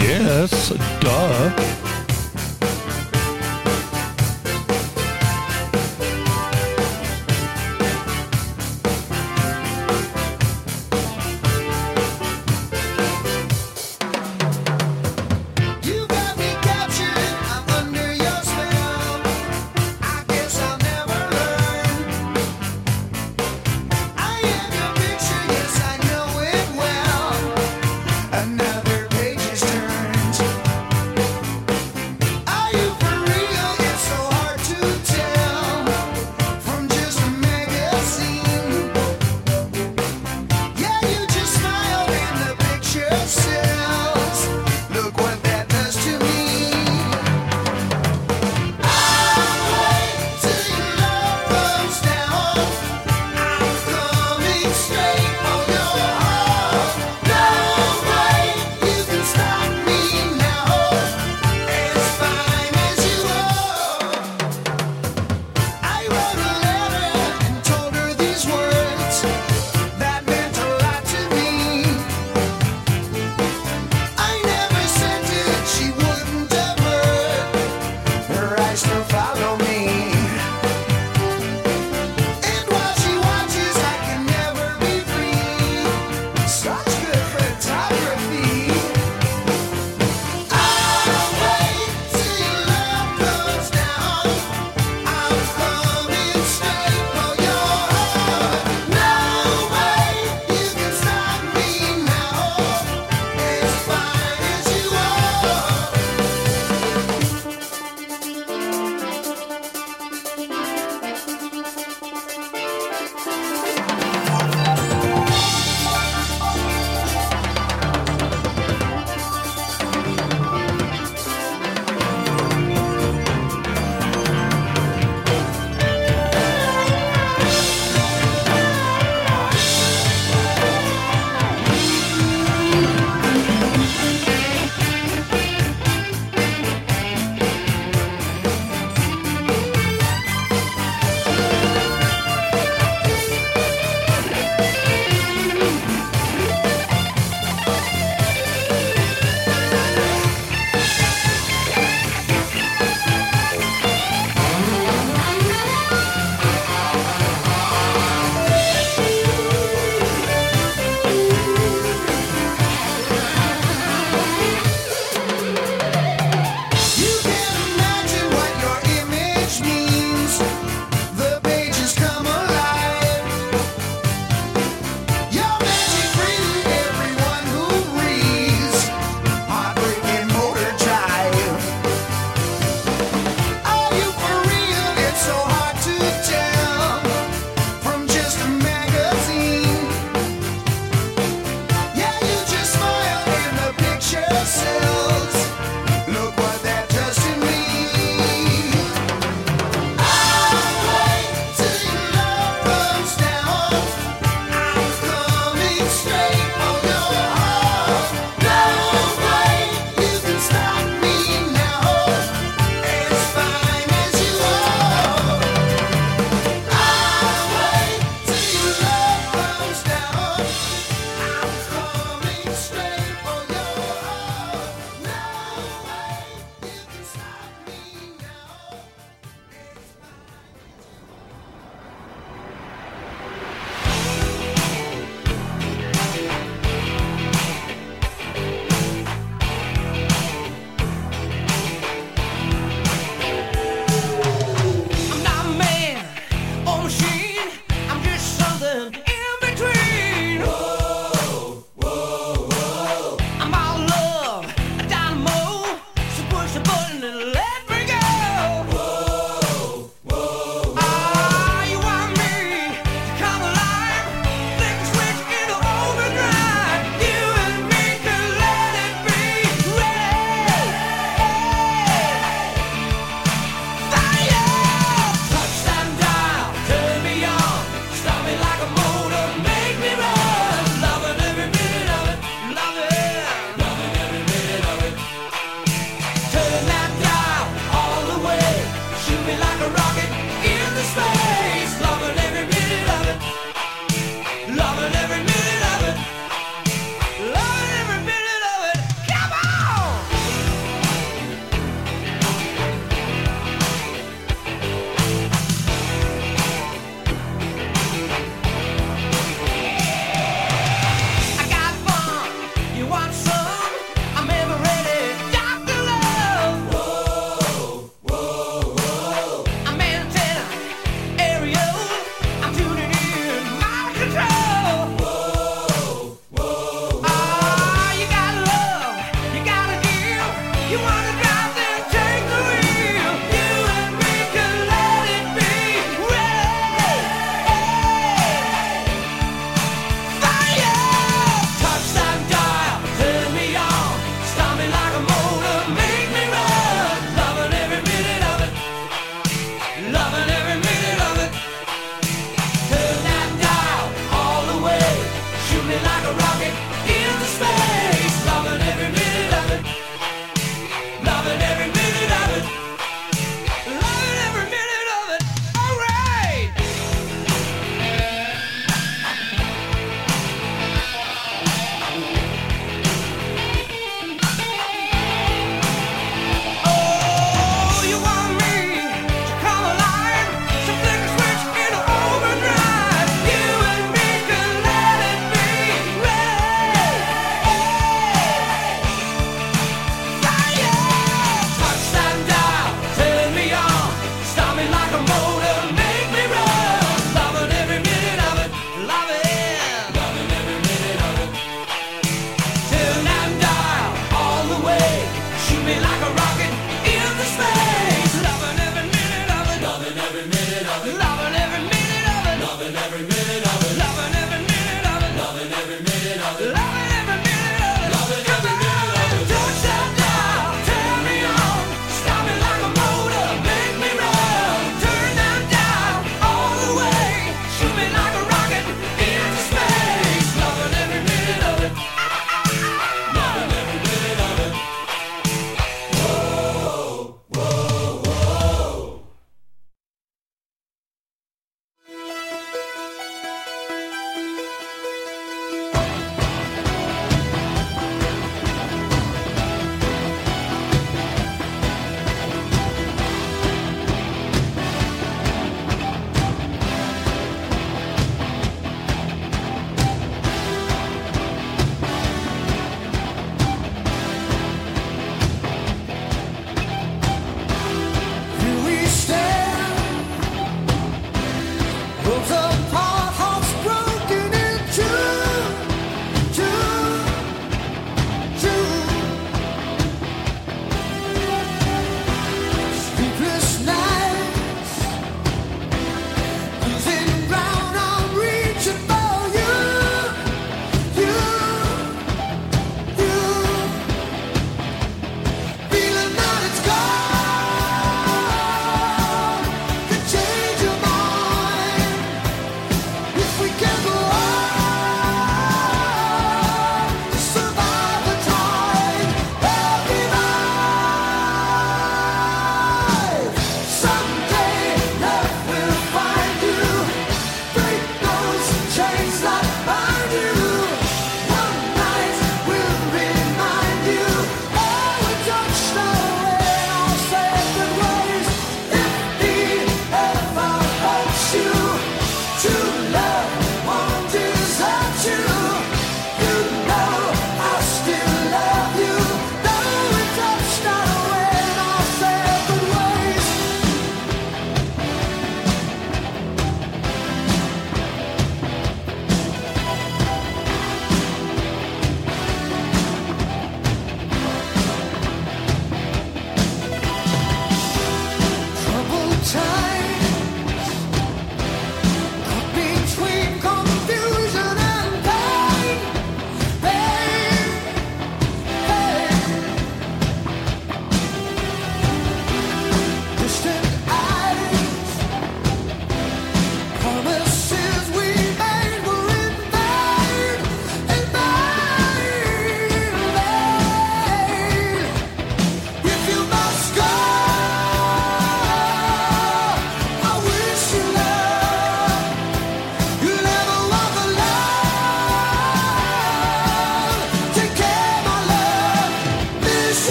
yes, duh.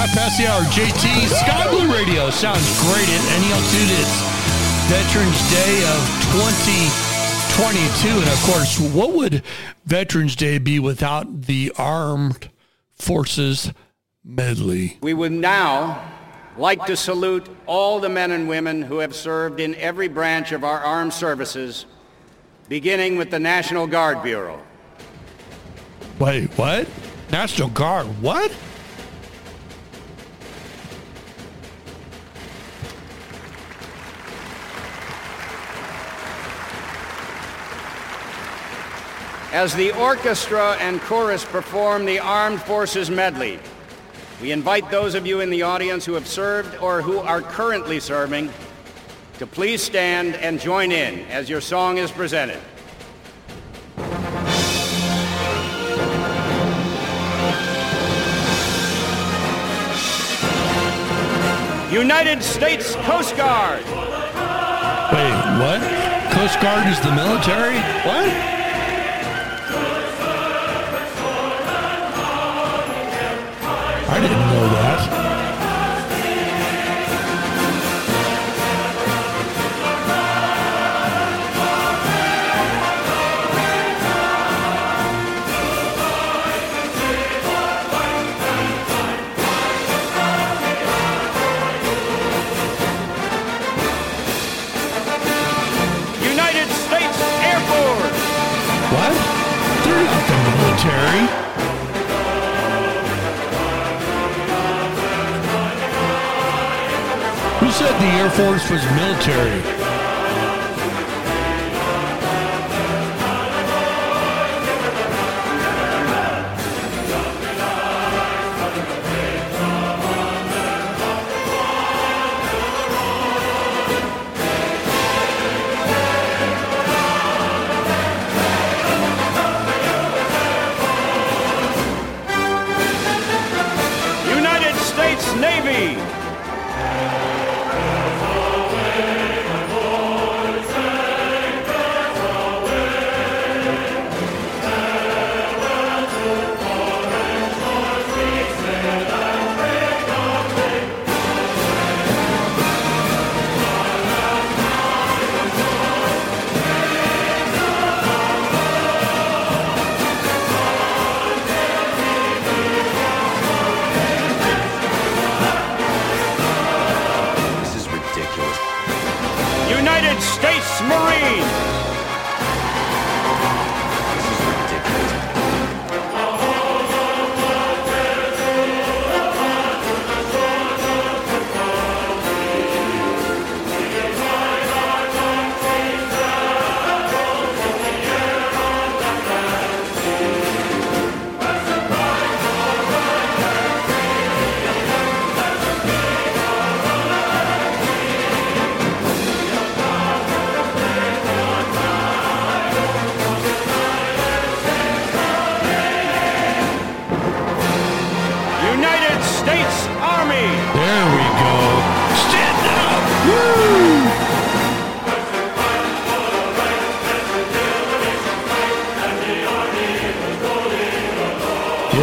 Half past the hour, JT Sky Blue Radio sounds great at any altitude. It's Veterans Day of 2022. And of course, what would Veterans Day be without the Armed Forces medley? We would now like to salute all the men and women who have served in every branch of our armed services, beginning with the National Guard Bureau. Wait, what? National Guard, what? As the orchestra and chorus perform the Armed Forces Medley, we invite those of you in the audience who have served or who are currently serving to please stand and join in as your song is presented. United States Coast Guard. Wait, what? Coast Guard is the military? What? I didn't know that. What? They're not the military. Said the Air Force was military?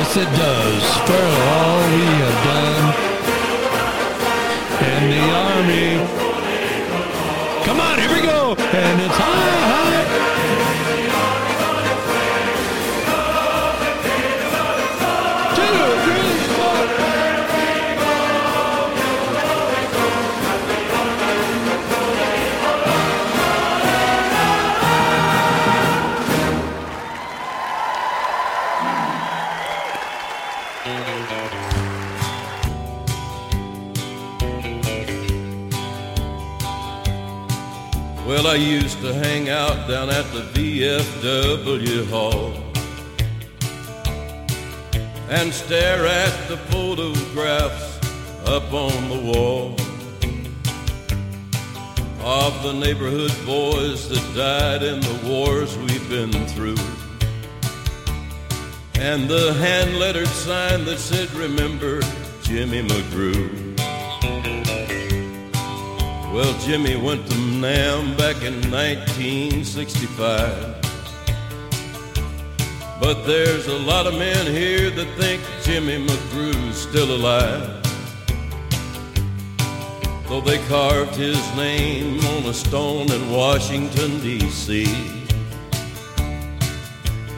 Yes, it does. For all we have done. And the army. Come on, here we go. And it's high, high. Well, I used to hang out down at the VFW hall and stare at the photographs up on the wall of the neighborhood boys that died in the wars we've been through. And the hand lettered sign that said, Remember Jimmy McGrew. Well, Jimmy went to Nam back in 1965. But there's a lot of men here that think Jimmy McGrew's still alive. Though they carved his name on a stone in Washington, D.C.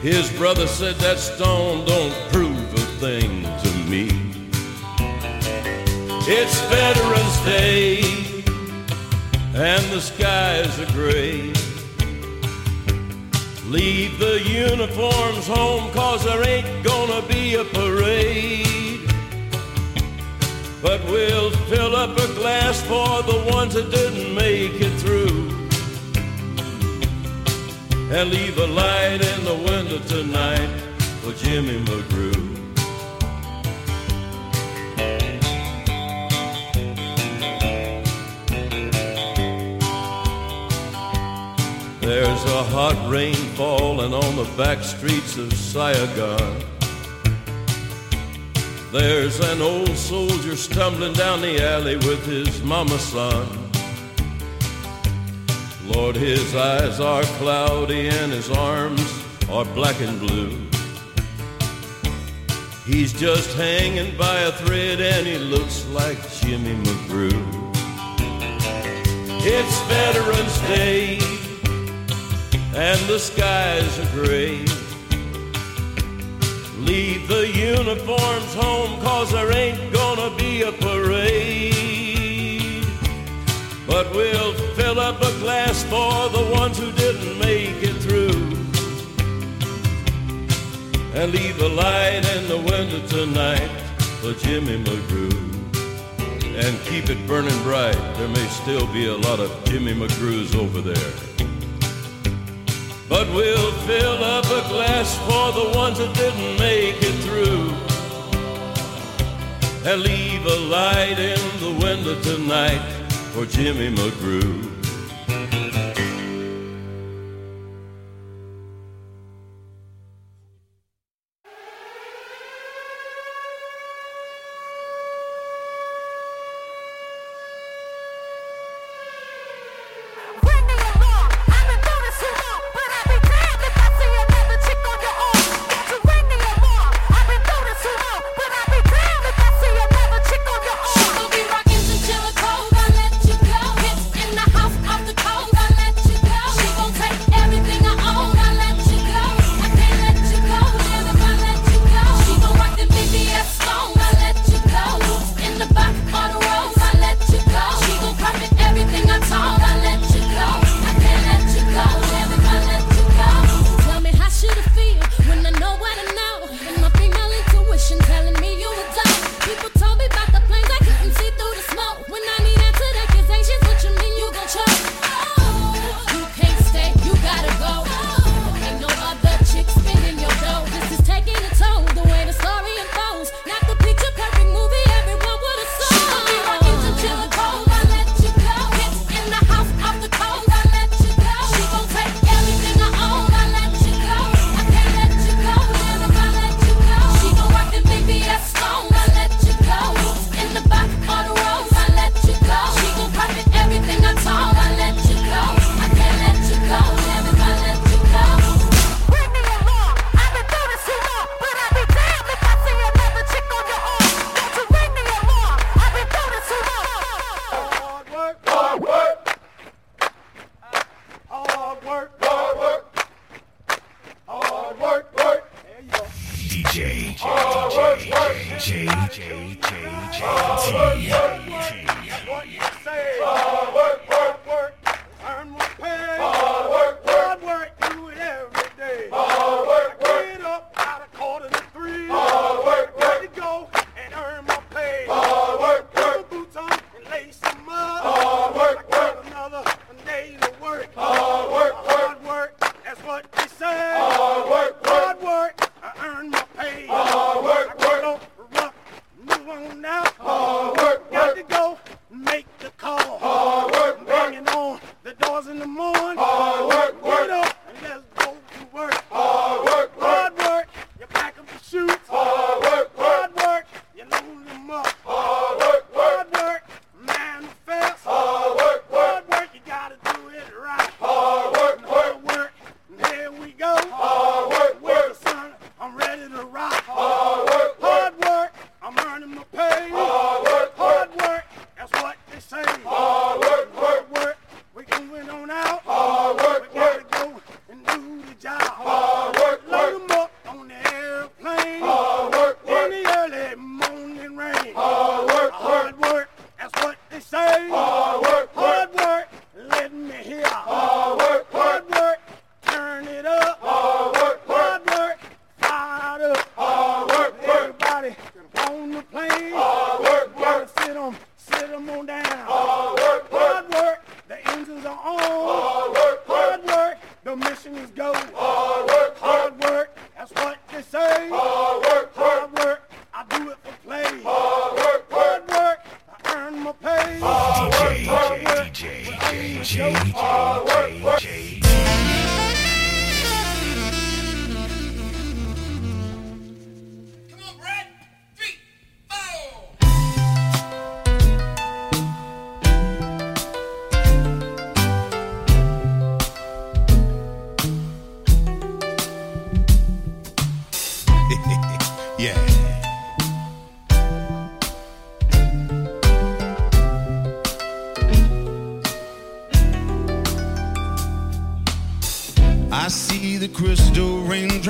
His brother said that stone don't prove a thing to me. It's Veterans Day and the skies are gray. Leave the uniforms home cause there ain't gonna be a parade. But we'll fill up a glass for the ones that didn't make it through. And leave a light in the window tonight for Jimmy McGrew. There's a hot rain falling on the back streets of Saigon. There's an old soldier stumbling down the alley with his mama's son. Lord, his eyes are cloudy and his arms are black and blue. He's just hanging by a thread and he looks like Jimmy McGrew. It's Veterans Day and the skies are gray. Leave the uniforms home, cause there ain't gonna be a parade. But we'll fill up a glass for the ones who didn't make it through. And leave a light in the window tonight for Jimmy McGrew. And keep it burning bright, there may still be a lot of Jimmy McGrews over there. But we'll fill up a glass for the ones that didn't make it through. And leave a light in the window tonight for Jimmy McGrew.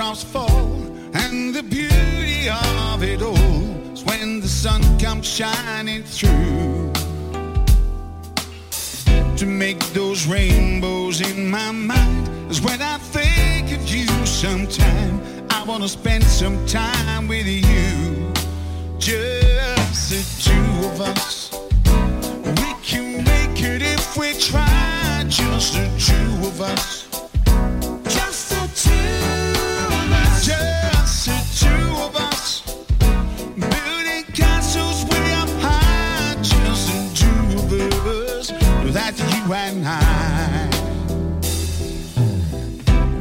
fall, and the beauty of it all is when the sun comes shining through to make those rainbows in my mind is when I think of you sometime. I wanna spend some time with you, just the two of us. We can make it if we try, just the two of us. And I.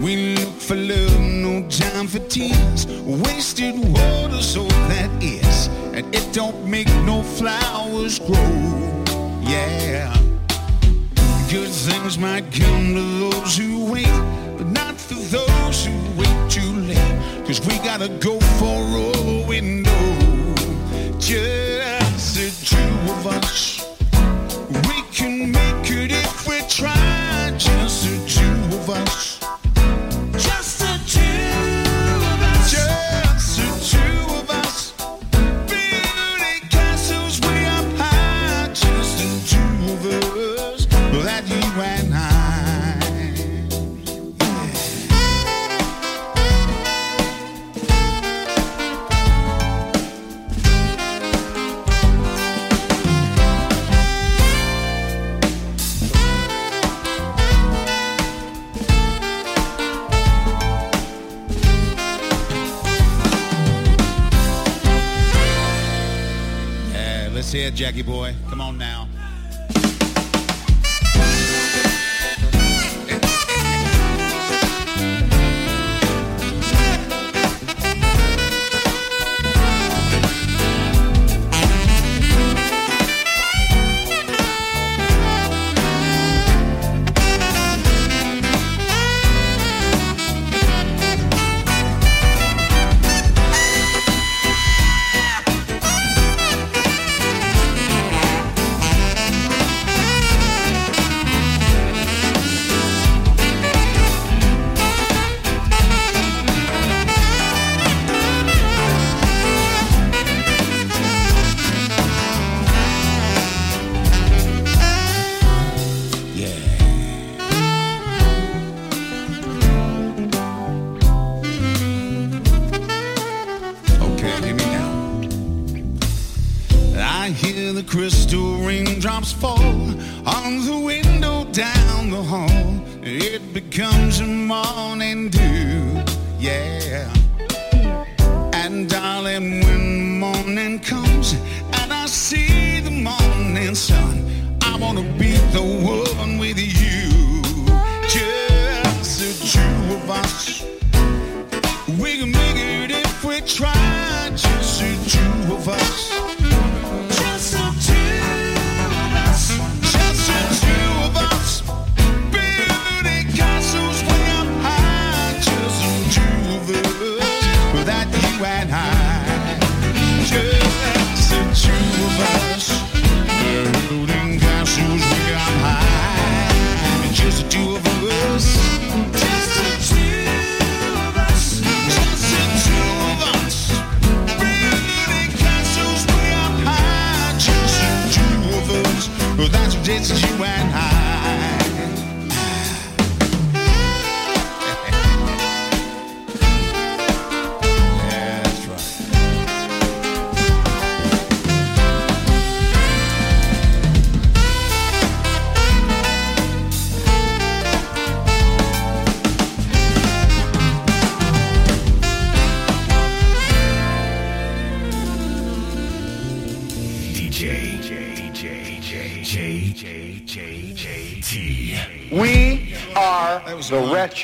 We look for love, no time for tears. Wasted water, so that is. And it don't make no flowers grow. Yeah. Good things might come to those who wait, but not for those who wait too late. Cause we gotta go for all we know. Just the two of us. Jackie boy. Come on now.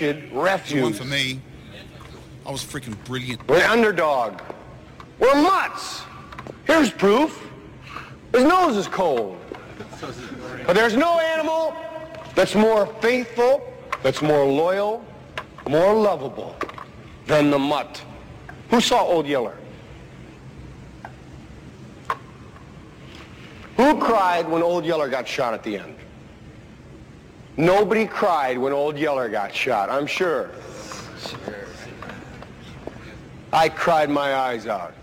Wretched refuge. One for me. I was freaking brilliant. We're underdog. We're mutts. Here's proof. His nose is cold. But there's no animal that's more faithful, that's more loyal, more lovable than the mutt. Who saw Old Yeller? Who cried when Old Yeller got shot at the end? Nobody cried when Old Yeller got shot, I'm sure. I cried my eyes out.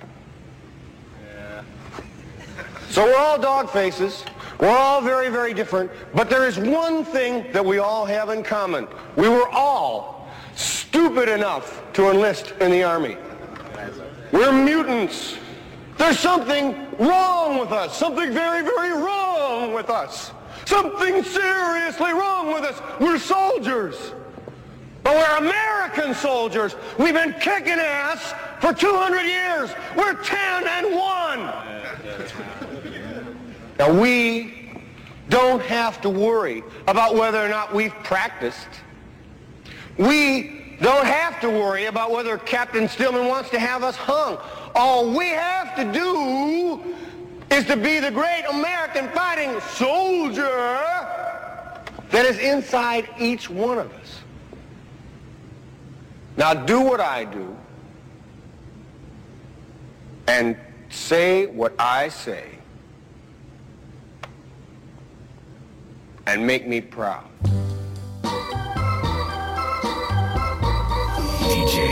So we're all dog faces. We're all very, very different. But there is one thing that we all have in common. We were all stupid enough to enlist in the Army. We're mutants. There's something wrong with us. Something very, very wrong with us. Something seriously wrong with us. We're soldiers. But we're American soldiers. We've been kicking ass for 200 years. We're 10 and 1. Now we don't have to worry about whether or not we've practiced. We don't have to worry about whether Captain Stillman wants to have us hung. All we have to do is to be the great American fighting soldier that is inside each one of us. Now do what I do and say what I say and make me proud. Hi,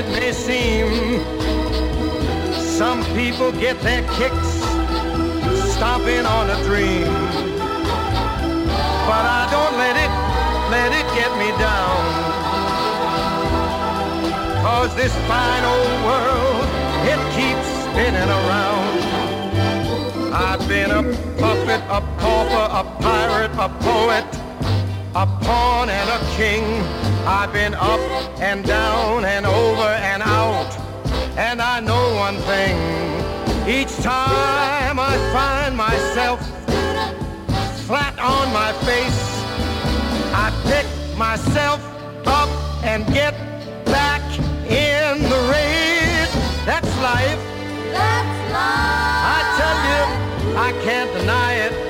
it may seem, some people get their kicks stomping on a dream. But I don't let it, let it get me down. Cause this fine old world, it keeps spinning around. I've been a puppet, a pauper, a pirate, a poet, a pawn and a king. I've been up and down and over and out. And I know one thing. Each time I find myself flat on my face, I pick myself up and get back in the race. That's life. That's life. I tell you, I can't deny it.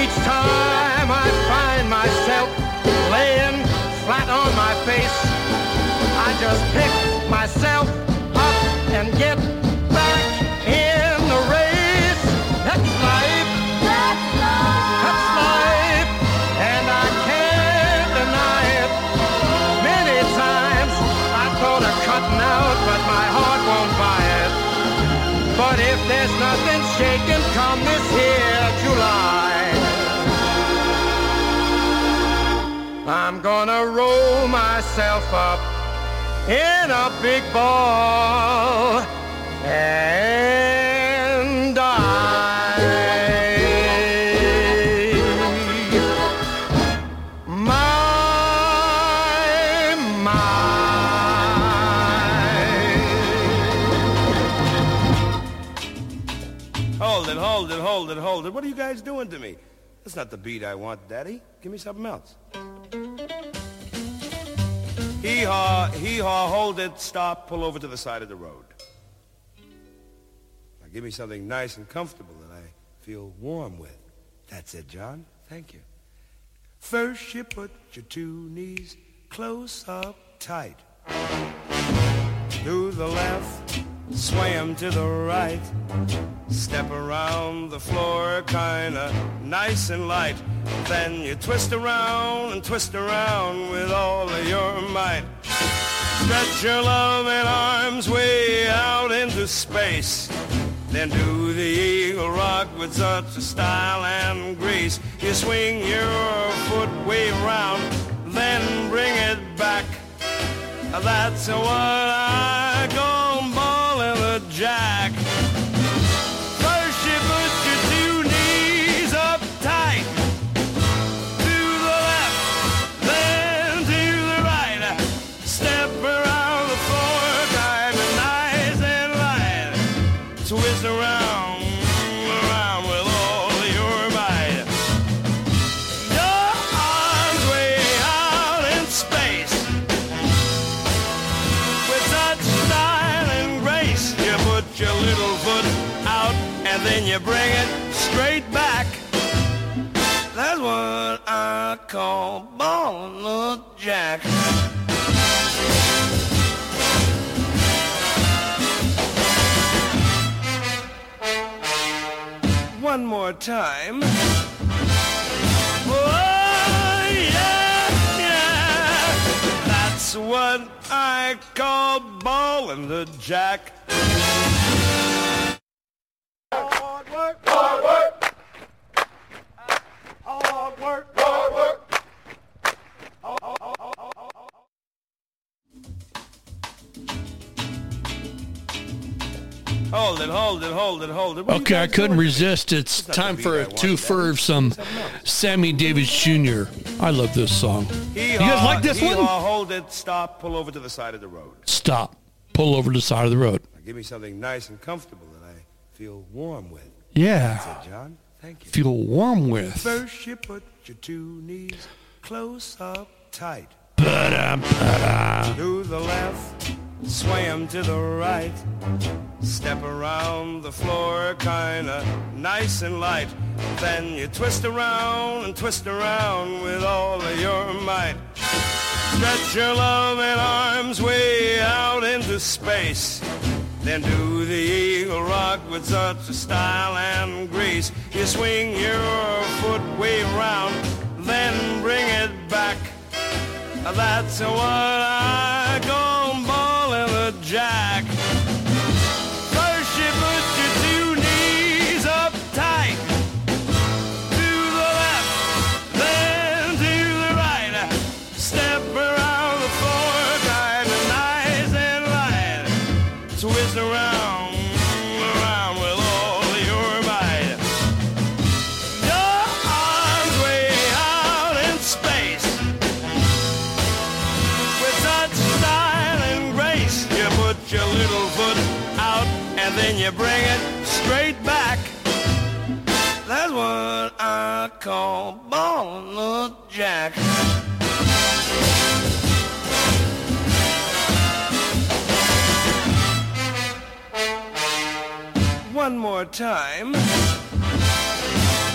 Each time I find myself laying flat on my face, I just pick myself up and get gonna roll myself up in a big ball and die. My, my. Hold it, hold it, hold it, hold it. What are you guys doing to me? That's not the beat I want, Daddy. Give me something else. Hee-haw, hee-haw, hold it, stop, pull over to the side of the road. Now give me something nice and comfortable that I feel warm with. That's it, John. Thank you. First you put your two knees close up tight. To the left, sway 'em to the right. Step around the floor kinda nice and light. Then you twist around and twist around with all of your might. Stretch your loving arms way out into space. Then do the eagle rock with such a style and grace. You swing your foot way round, then bring it back. That's what I I call ballin' the jack. One more time. Oh, yeah, yeah. That's what I call ballin' the jack. Hard work, hard work. Hold it, hold it, hold it, hold it. What Okay, I couldn't doing? resist. It's time for a twofer of some Sammy Davis Jr. I love this song. You Hee-haw, guys uh, like this one? Uh, hold it, stop, pull over to the side of the road. Stop. Pull over to the side of the road. Now, give me something nice and comfortable that I feel warm with. Yeah. It, John. Thank you. Feel warm with. First, you put your two knees close up tight. Ba-da, ba-da. To the left, sway 'em to the right. Step around the floor, kinda nice and light. Then you twist around and twist around with all of your might. Stretch your loving arms way out into space. Then do the eagle rock with such a style and grace. You swing your foot way round, then bring it back. That's what I I call ballin' the jack. One more time.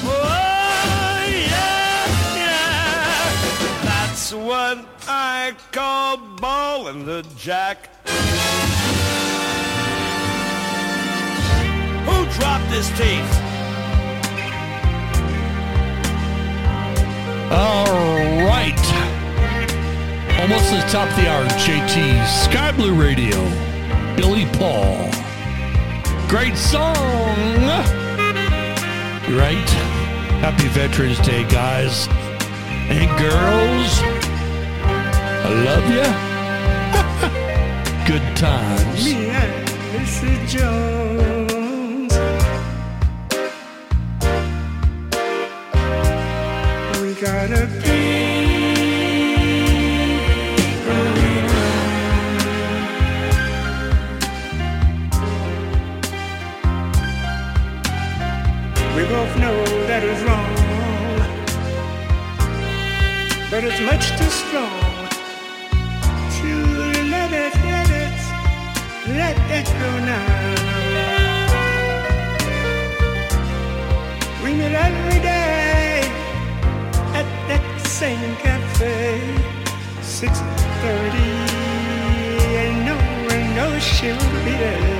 Oh, yeah, yeah. That's what I call ballin' the jack. Who dropped his teeth? All right. Almost the top of the hour, JT. Sky Blue Radio. Billy Paul. Great song. Right? Happy Veterans Day, guys and girls. I love you. Good times. Me and. Jones. We both know that is wrong, but it's much too strong to let it, let it, let it go now. We meet every day same cafe, six thirty, and no one knows she'll be there.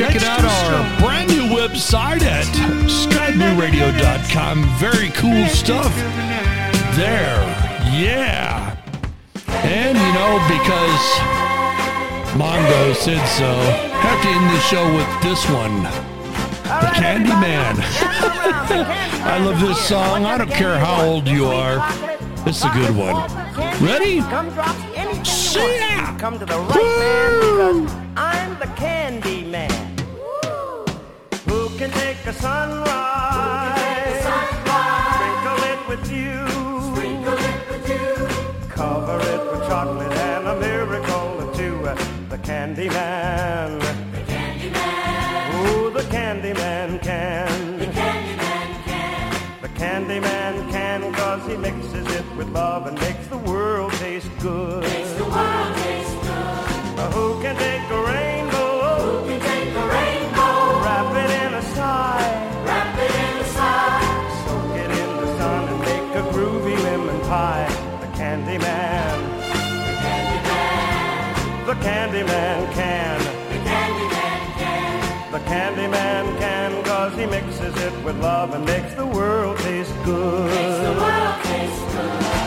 Check it out our brand new website at skyblueradio.com. Very cool stuff there. Yeah. And you know, because Mongo said so, have to end the show with this one. The Candyman. I love this song. I don't care how old you are. This is a good one. Ready? See ya! Come Sprinkle it with you. Cover it with chocolate and a miracle or two. The candy man. Ooh, the candy man can. The candy man can. The candy man can cause he mixes it with love and makes the world taste good. Makes the world taste good. who can take a rainbow? The candy man. The candy man. The can. The candy man can. The candy man can cause he mixes it with love and makes the world taste good. Makes the world taste good.